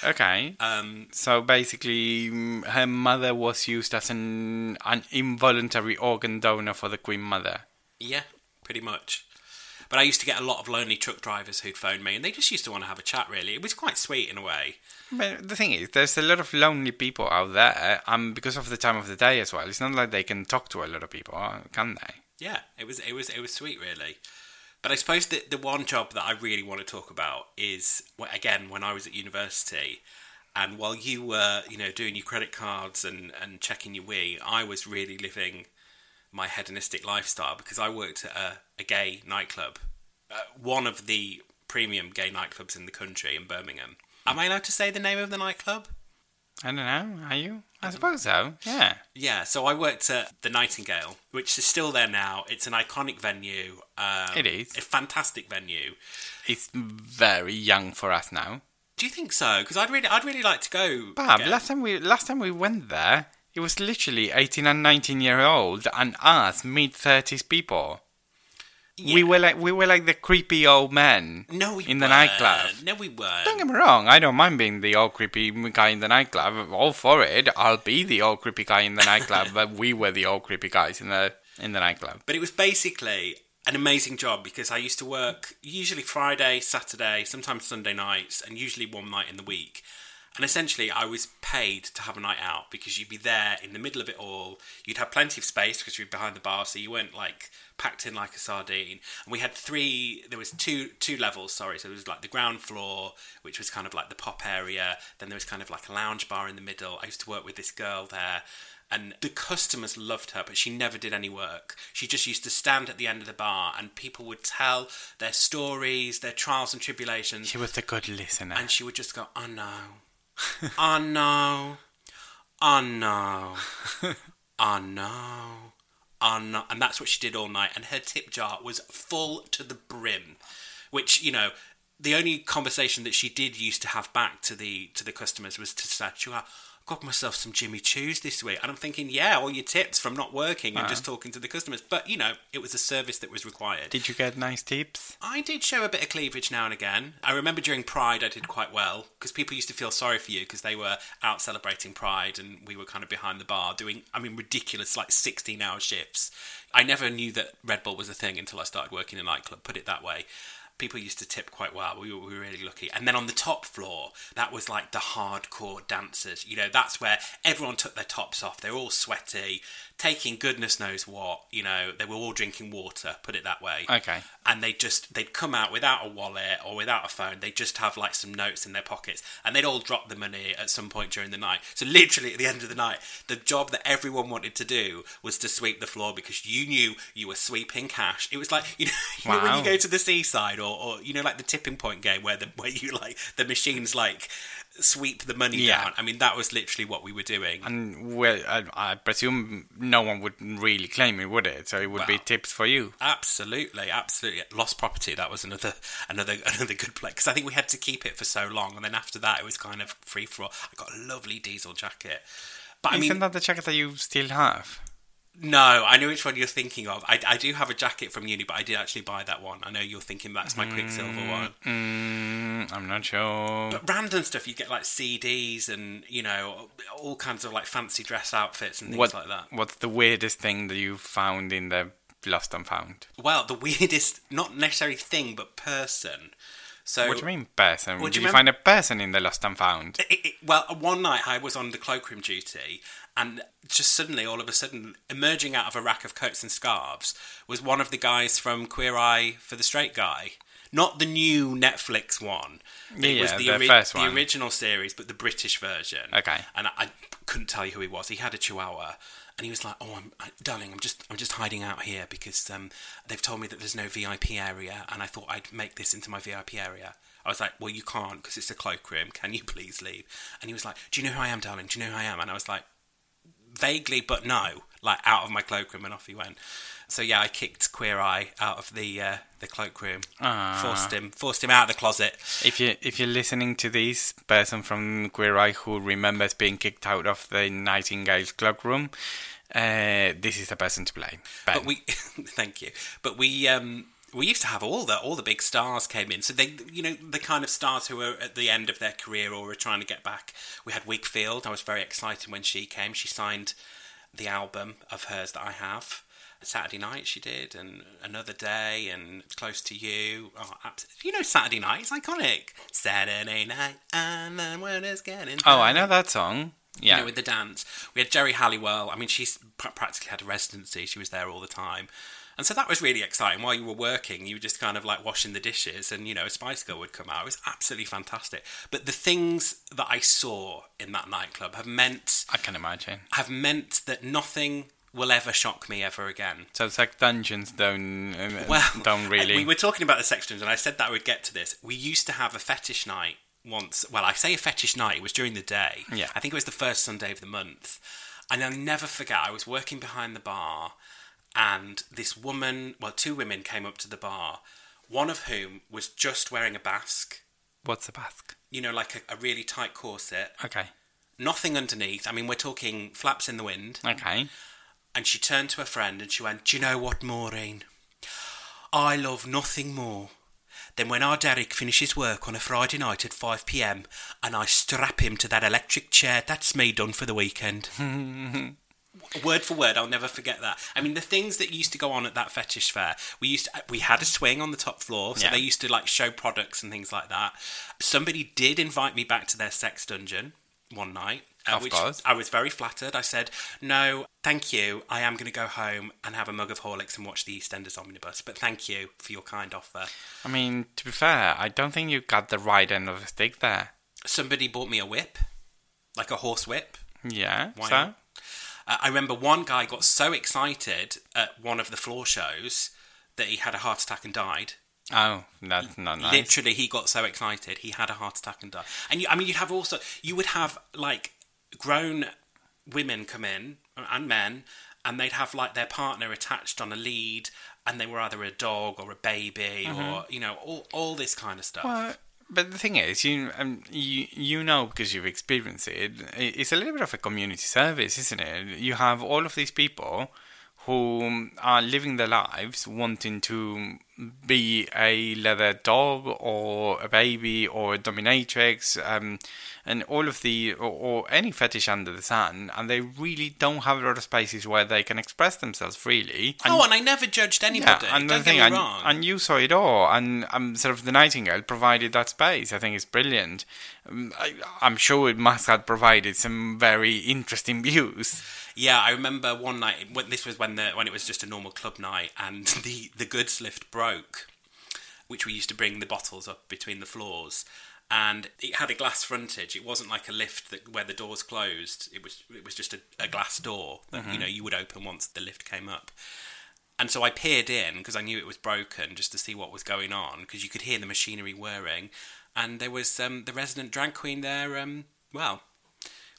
okay? Um, So basically, mm, her mother was used as an an involuntary organ donor for the Queen Mother. yeah, pretty much. But I used to get a lot of lonely truck drivers who'd phone me, and they just used to want to have a chat. Really, it was quite sweet in a way. But the thing is, there's a lot of lonely people out there, um, because of the time of the day as well. It's not like they can talk to a lot of people, can they? Yeah, it was it was it was sweet, really. But I suppose the the one job that I really want to talk about is again when I was at university, and while you were you know doing your credit cards and and checking your wee, I was really living my hedonistic lifestyle because I worked at a, a gay nightclub, uh, one of the premium gay nightclubs in the country in Birmingham. Am I allowed to say the name of the nightclub? I don't know. Are you? I suppose so. Yeah. Yeah, so I worked at the Nightingale, which is still there now. It's an iconic venue. Um, It is. a fantastic venue. It's very young for us now. Do you think so? Because I'd really, I'd really like to go. Bob, again. last time we last time we went there, it was literally 18 and 19 year old and us mid 30s people. We were like we were like the creepy old men no, we in the weren't. nightclub. No, we weren't. Don't get me wrong, I don't mind being the old creepy guy in the nightclub. I'm all for it. I'll be the old creepy guy in the nightclub, but we were the old creepy guys in the in the nightclub. But it was basically an amazing job because I used to work usually Friday, Saturday, sometimes Sunday nights, and usually one night in the week. And essentially, I was paid to have a night out because you'd be there in the middle of it all. You'd have plenty of space because you'd be behind the bar, so you weren't like packed in like a sardine. And we had three. There was two two levels. Sorry, so there was like the ground floor, which was kind of like the pop area. Then there was kind of like a lounge bar in the middle. I used to work with this girl there. And the customers loved her, but she never did any work. She just used to stand at the end of the bar, and people would tell their stories, their trials and tribulations, She was a good listener. and she would just go, "Oh no, oh no, oh no, oh no, oh and that's what she did all night. And her tip jar was full to the brim, which you know. The only conversation that she did used to have back to the to the customers was to say, "I got myself some Jimmy Choos this week," and I'm thinking, "Yeah, all your tips from not working and just talking to the customers." But you know, it was a service that was required. Did you get nice tips? I did show a bit of cleavage now and again. I remember during Pride I did quite well because people used to feel sorry for you because they were out celebrating Pride and we were kind of behind the bar doing, I mean, ridiculous like 16 hour shifts. I never knew that Red Bull was a thing until I started working in a nightclub, put it that way. People used to tip quite well. We were, we were really lucky. And then on the top floor, that was like the hardcore dancers. You know, that's where everyone took their tops off. They were all sweaty, taking goodness knows what. You know, they were all drinking water, put it that way Okay. and they just they'd come out without a wallet or without a phone they'd just have like some notes in their pockets and they'd all drop the money at some point during the night so literally at the end of the night the job that everyone wanted to do was to sweep the floor because you knew you were sweeping cash it was like you know, you know when you go to the seaside or, or you know like the tipping point game where the where you like the machines like sweep the money Yeah. down i mean that was literally what we were doing And well, I, I presume no one would really claim it, would it? So it would be tips for you. Absolutely, absolutely. Lost property. That was another, another, another good play because I think we had to keep it for so long, and then after that, it was kind of free for all. I got a lovely diesel jacket, but I Isn't mean, that the jacket that you still have? No, I know which one you're thinking of. I, I do have a jacket from uni, but I did actually buy that one. I know you're thinking that's my Quiksilver one. Mm, I'm not sure. But random stuff, you get like CDs and you know all kinds of like fancy dress outfits and things what, like that. What's the weirdest thing that you found in the Lost and Found? Well, the weirdest, not necessarily thing, but person. So what do you mean person? Did you, you find a person in the Lost and Found? It, it, well, one night I was on the cloakroom duty, and just suddenly, all of a sudden, emerging out of a rack of coats and scarves was one of the guys from Queer Eye for the Straight Guy. not the new Netflix one. Yeah, it was the, the ori- first the original series, but the British version. Okay. And I, I couldn't tell you who he was. He had a Chihuahua, and he was like, "Oh, I'm, I, darling, I'm just, I'm just hiding out here because um, they've told me that there's no VIP area, and I thought I'd make this into my VIP area." I was like, "Well, you can't because it's a cloakroom. Can you please leave?" And he was like, "Do you know who I am, darling? Do you know who I am?" And I was like, vaguely, but no, like out of my cloakroom, and off he went. So yeah, I kicked Queer Eye out of the uh, the cloakroom, Ah. forced him forced him out of the closet. If you if you're listening to this person from Queer Eye who remembers being kicked out of the Nightingale's cloakroom, uh, this is the person to blame. Ben. But we, thank you. But we um we used to have all the all the big stars came in. So they, you know, the kind of stars who were at the end of their career or were trying to get back. We had Whigfield. I was very excited when she came. She signed the album of hers that I have. Saturday night she did, and another day, and close to you. Oh, abs- you know Saturday night. It's iconic. Saturday night, and the world is getting. oh, I know that song. you Yeah. know, with the dance. We had Geri Halliwell. I mean, she's pr- practically had a residency. She was there all the time. And so that was really exciting. While you were working, you were just kind of like washing the dishes and, you know, a Spice Girl would come out. It was absolutely fantastic. But the things that I saw in that nightclub have meant, I can imagine. have meant that nothing will ever shock me ever again. So sex dungeons don't uh, Well, don't really. We were talking about the sex dungeon, and I said that I would get to this. We used to have a fetish night once. Well, I say a fetish night. It was during the day. Yeah. I think it was the first Sunday of the month, and I'll never forget. I was working behind the bar, and this woman, well, two women came up to the bar. One of whom was just wearing a basque. What's a basque? You know, like a, a really tight corset, Okay. nothing underneath. I mean, we're talking flaps in the wind. Okay. And she turned to her friend and she went, Do you know what, Maureen? I love nothing more than when our Derek finishes work on a Friday night at 5 pm and I strap him to that electric chair. That's me done for the weekend. word for word, I'll never forget that. I mean, the things that used to go on at that fetish fair, we used to, we had a swing on the top floor, so Yeah. they used to like show products and things like that. Somebody did invite me back to their sex dungeon one night. uh, Of which course. I was very flattered. I said, "No, thank you. I am going to go home and have a mug of Horlicks and watch the EastEnders omnibus. But thank you for your kind offer." I mean, to be fair, I don't think you got the right end of the stick there. Somebody bought me a whip, like a horse whip. Yeah. Why so. not? Uh, I remember one guy got so excited at one of the floor shows that he had a heart attack and died. Oh, that's not nice. Literally, he got so excited he had a heart attack and died. And you, I mean, you'd have also you would have like grown women come in and men, and they'd have like their partner attached on a lead, and they were either a dog or a baby or you know all all this kind of stuff. Well, but the thing is, you um, you you know because you've experienced it. It's a little bit of a community service, isn't it? You have all of these people who are living their lives wanting to be a leather dog or a baby or a dominatrix, um, and all of the or, or any fetish under the sun, and they really don't have a lot of spaces where they can express themselves freely. And oh, and I never judged anybody. yeah, and Don't the thing, and, and you saw it all, and um, sort of the Nightingale provided that space. I think it's brilliant. Um, I, I'm sure it must have provided some very interesting views. Yeah, I remember one night. When, this was when the when it was just a normal club night, and the the goods lift broke, which we used to bring the bottles up between the floors, and it had a glass frontage. It wasn't like a lift that where the doors closed. It was it was just a, a glass door that you know you would open once the lift came up. And so I peered in because I knew it was broken, just to see what was going on, because you could hear the machinery whirring, and there was um, the resident drag queen there. Um, well,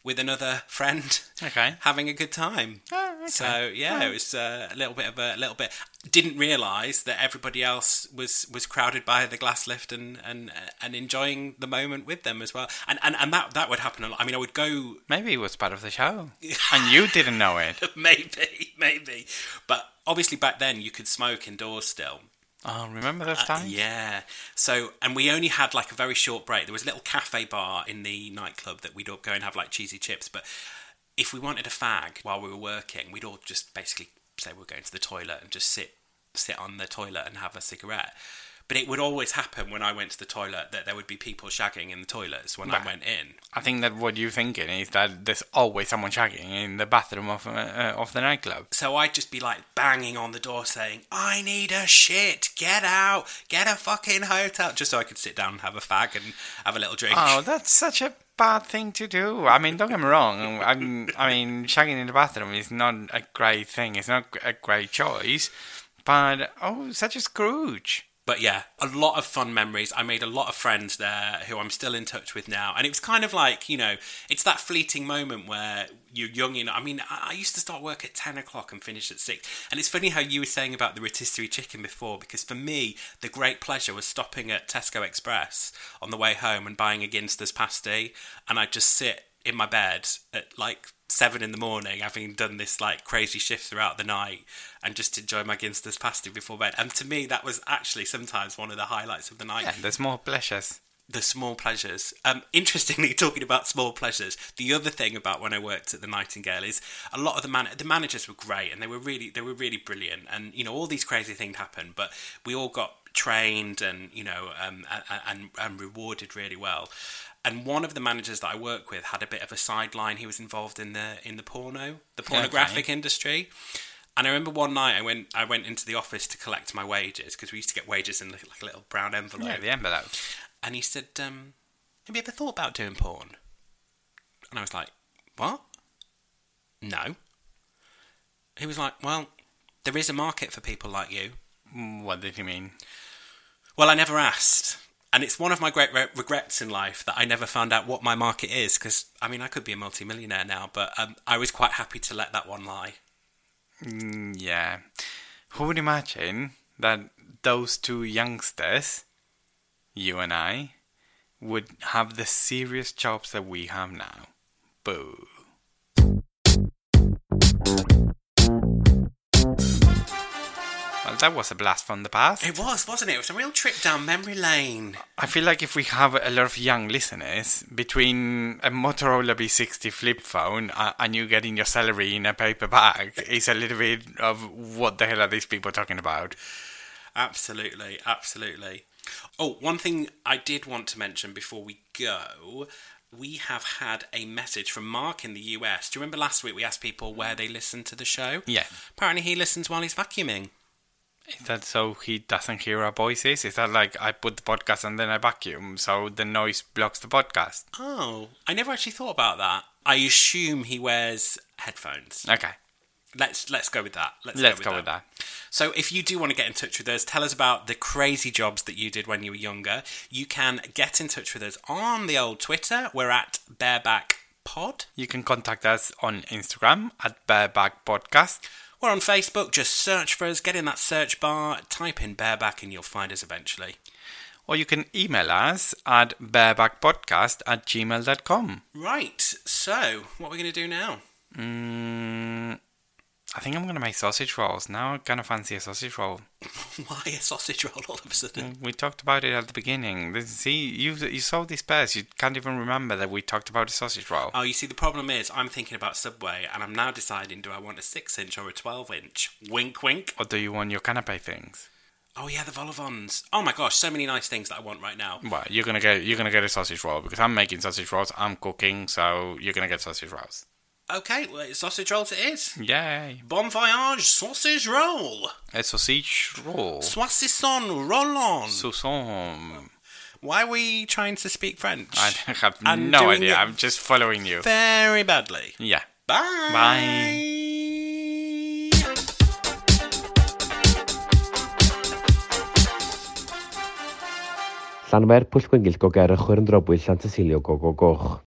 with another friend, Okay. having a good time. Oh, okay. So yeah, it was uh, a little bit of a, little bit. Didn't realise that everybody else was was crowded by the glass lift and and and enjoying the moment with them as well. And and, and that that would happen a lot. I mean, I would go Maybe it was part of the show, and you didn't know it. maybe maybe, but obviously back then you could smoke indoors still. Oh, remember those Uh, times? yeah. So, and we only had like a very short break. There was a little cafe bar in the nightclub that we'd all go and have like cheesy chips. But if we wanted a fag while we were working, we'd all just basically say we we're going to the toilet and just sit sit on the toilet and have a cigarette. But it would always happen when I went to the toilet that there would be people shagging in the toilets when I went in. I think that what you're thinking is that there's always someone shagging in the bathroom of uh, of the nightclub. So I'd just be like banging on the door saying, I need a shit, get out, get a fucking hotel, just so I could sit down and have a fag and have a little drink. Oh, that's such a bad thing to do. I mean, don't get me wrong. I'm, I mean, shagging in the bathroom is not a great thing. It's not a great choice. But oh, such a Scrooge. But yeah, a lot of fun memories. I made a lot of friends there who I'm still in touch with now. And it was kind of like, you know, it's that fleeting moment where you're young, you know. I mean, I I used to start work at 10 o'clock and finish at 6. And it's funny how you were saying about the rotisserie chicken before, because for me, the great pleasure was stopping at Tesco Express on the way home and buying a Ginster's pasty. And I'd just sit in my bed at like seven in the morning, having done this like crazy shift throughout the night, and just enjoy my Ginster's pasty before bed. And to me, that was actually sometimes one of the highlights of the night. Yeah, there's more pleasures. The small pleasures. Um, interestingly, talking about small pleasures, the other thing about when I worked at the Nightingale is a lot of the man the managers were great and they were really they were really brilliant. And you know all these crazy things happened, but we all got trained and you know um, and, and and rewarded really well. And one of the managers that I work with had a bit of a sideline. He was involved in the in the porno, the pornographic industry. And I remember one night I went I went into the office to collect my wages because we used to get wages in like a little brown envelope. Yeah, the envelope. And he said, um, Have you ever thought about doing porn? And I was like, What? No. He was like, Well, there is a market for people like you. Mm, What did you mean? Well, I never asked. And it's one of my great re- regrets in life that I never found out what my market is because, I mean, I could be a multimillionaire now, but um, I was quite happy to let that one lie. Mm, Yeah. Who would imagine that those two youngsters, you and I, would have the serious jobs that we have now? Boo. That was a blast from the past. It was, wasn't it? It was a real trip down memory lane. I feel like if we have a lot of young listeners, between a Motorola V60 flip phone uh, and you getting your salary in a paper bag, it's a little bit of what the hell are these people talking about? Absolutely, absolutely. Oh, one thing I did want to mention before we go. We have had a message from Mark in the US. Do you remember last week we asked people where they listen to the show? Yeah. Apparently, he listens while he's vacuuming. Is that so he doesn't hear our voices? Is that like I put the podcast and then I vacuum so the noise blocks the podcast? Oh, I never actually thought about that. I assume he wears headphones. Okay, Let's let's go with that. Let's, let's go with that. So, if you do want to get in touch with us, tell us about the crazy jobs that you did when you were younger. You can get in touch with us on the old Twitter. We're at Bareback Pod. You can contact us on Instagram at Bareback Podcast. We're on Facebook. Just search for us. Get in that search bar. Type in Bareback, and you'll find us eventually. Or you can email us at barebackpodcast at gmail.com. Right. So, what are we going to do now? Mm, I think I'm going to make sausage rolls. Now I kind of fancy a sausage roll. Why a sausage roll all of a sudden? Mm, we talked about it at the beginning. See, you you saw this bears. You can't even remember that we talked about a sausage roll. Oh, you see, the problem is I'm thinking about Subway, and I'm now deciding do I want a six inch or a twelve inch? Wink, wink. Or do you want your canapé things? Oh yeah, the vol au vents. Oh my gosh, so many nice things that I want right now. Well, you're gonna get you're gonna get a sausage roll because I'm making sausage rolls. I'm cooking, so you're gonna get sausage rolls. Okay, well, sausage rolls it is. Yay! Bon voyage, sausage roll. A sausage roll. Saucisson rollon. Sauson. Why are we trying to speak French? I have And no idea. I'm just following you. Very badly. Yeah. Bye. Bye. Llanfer pwll gwengil go ger y chwyr yn drobwyll Llan Cecilio go go goch.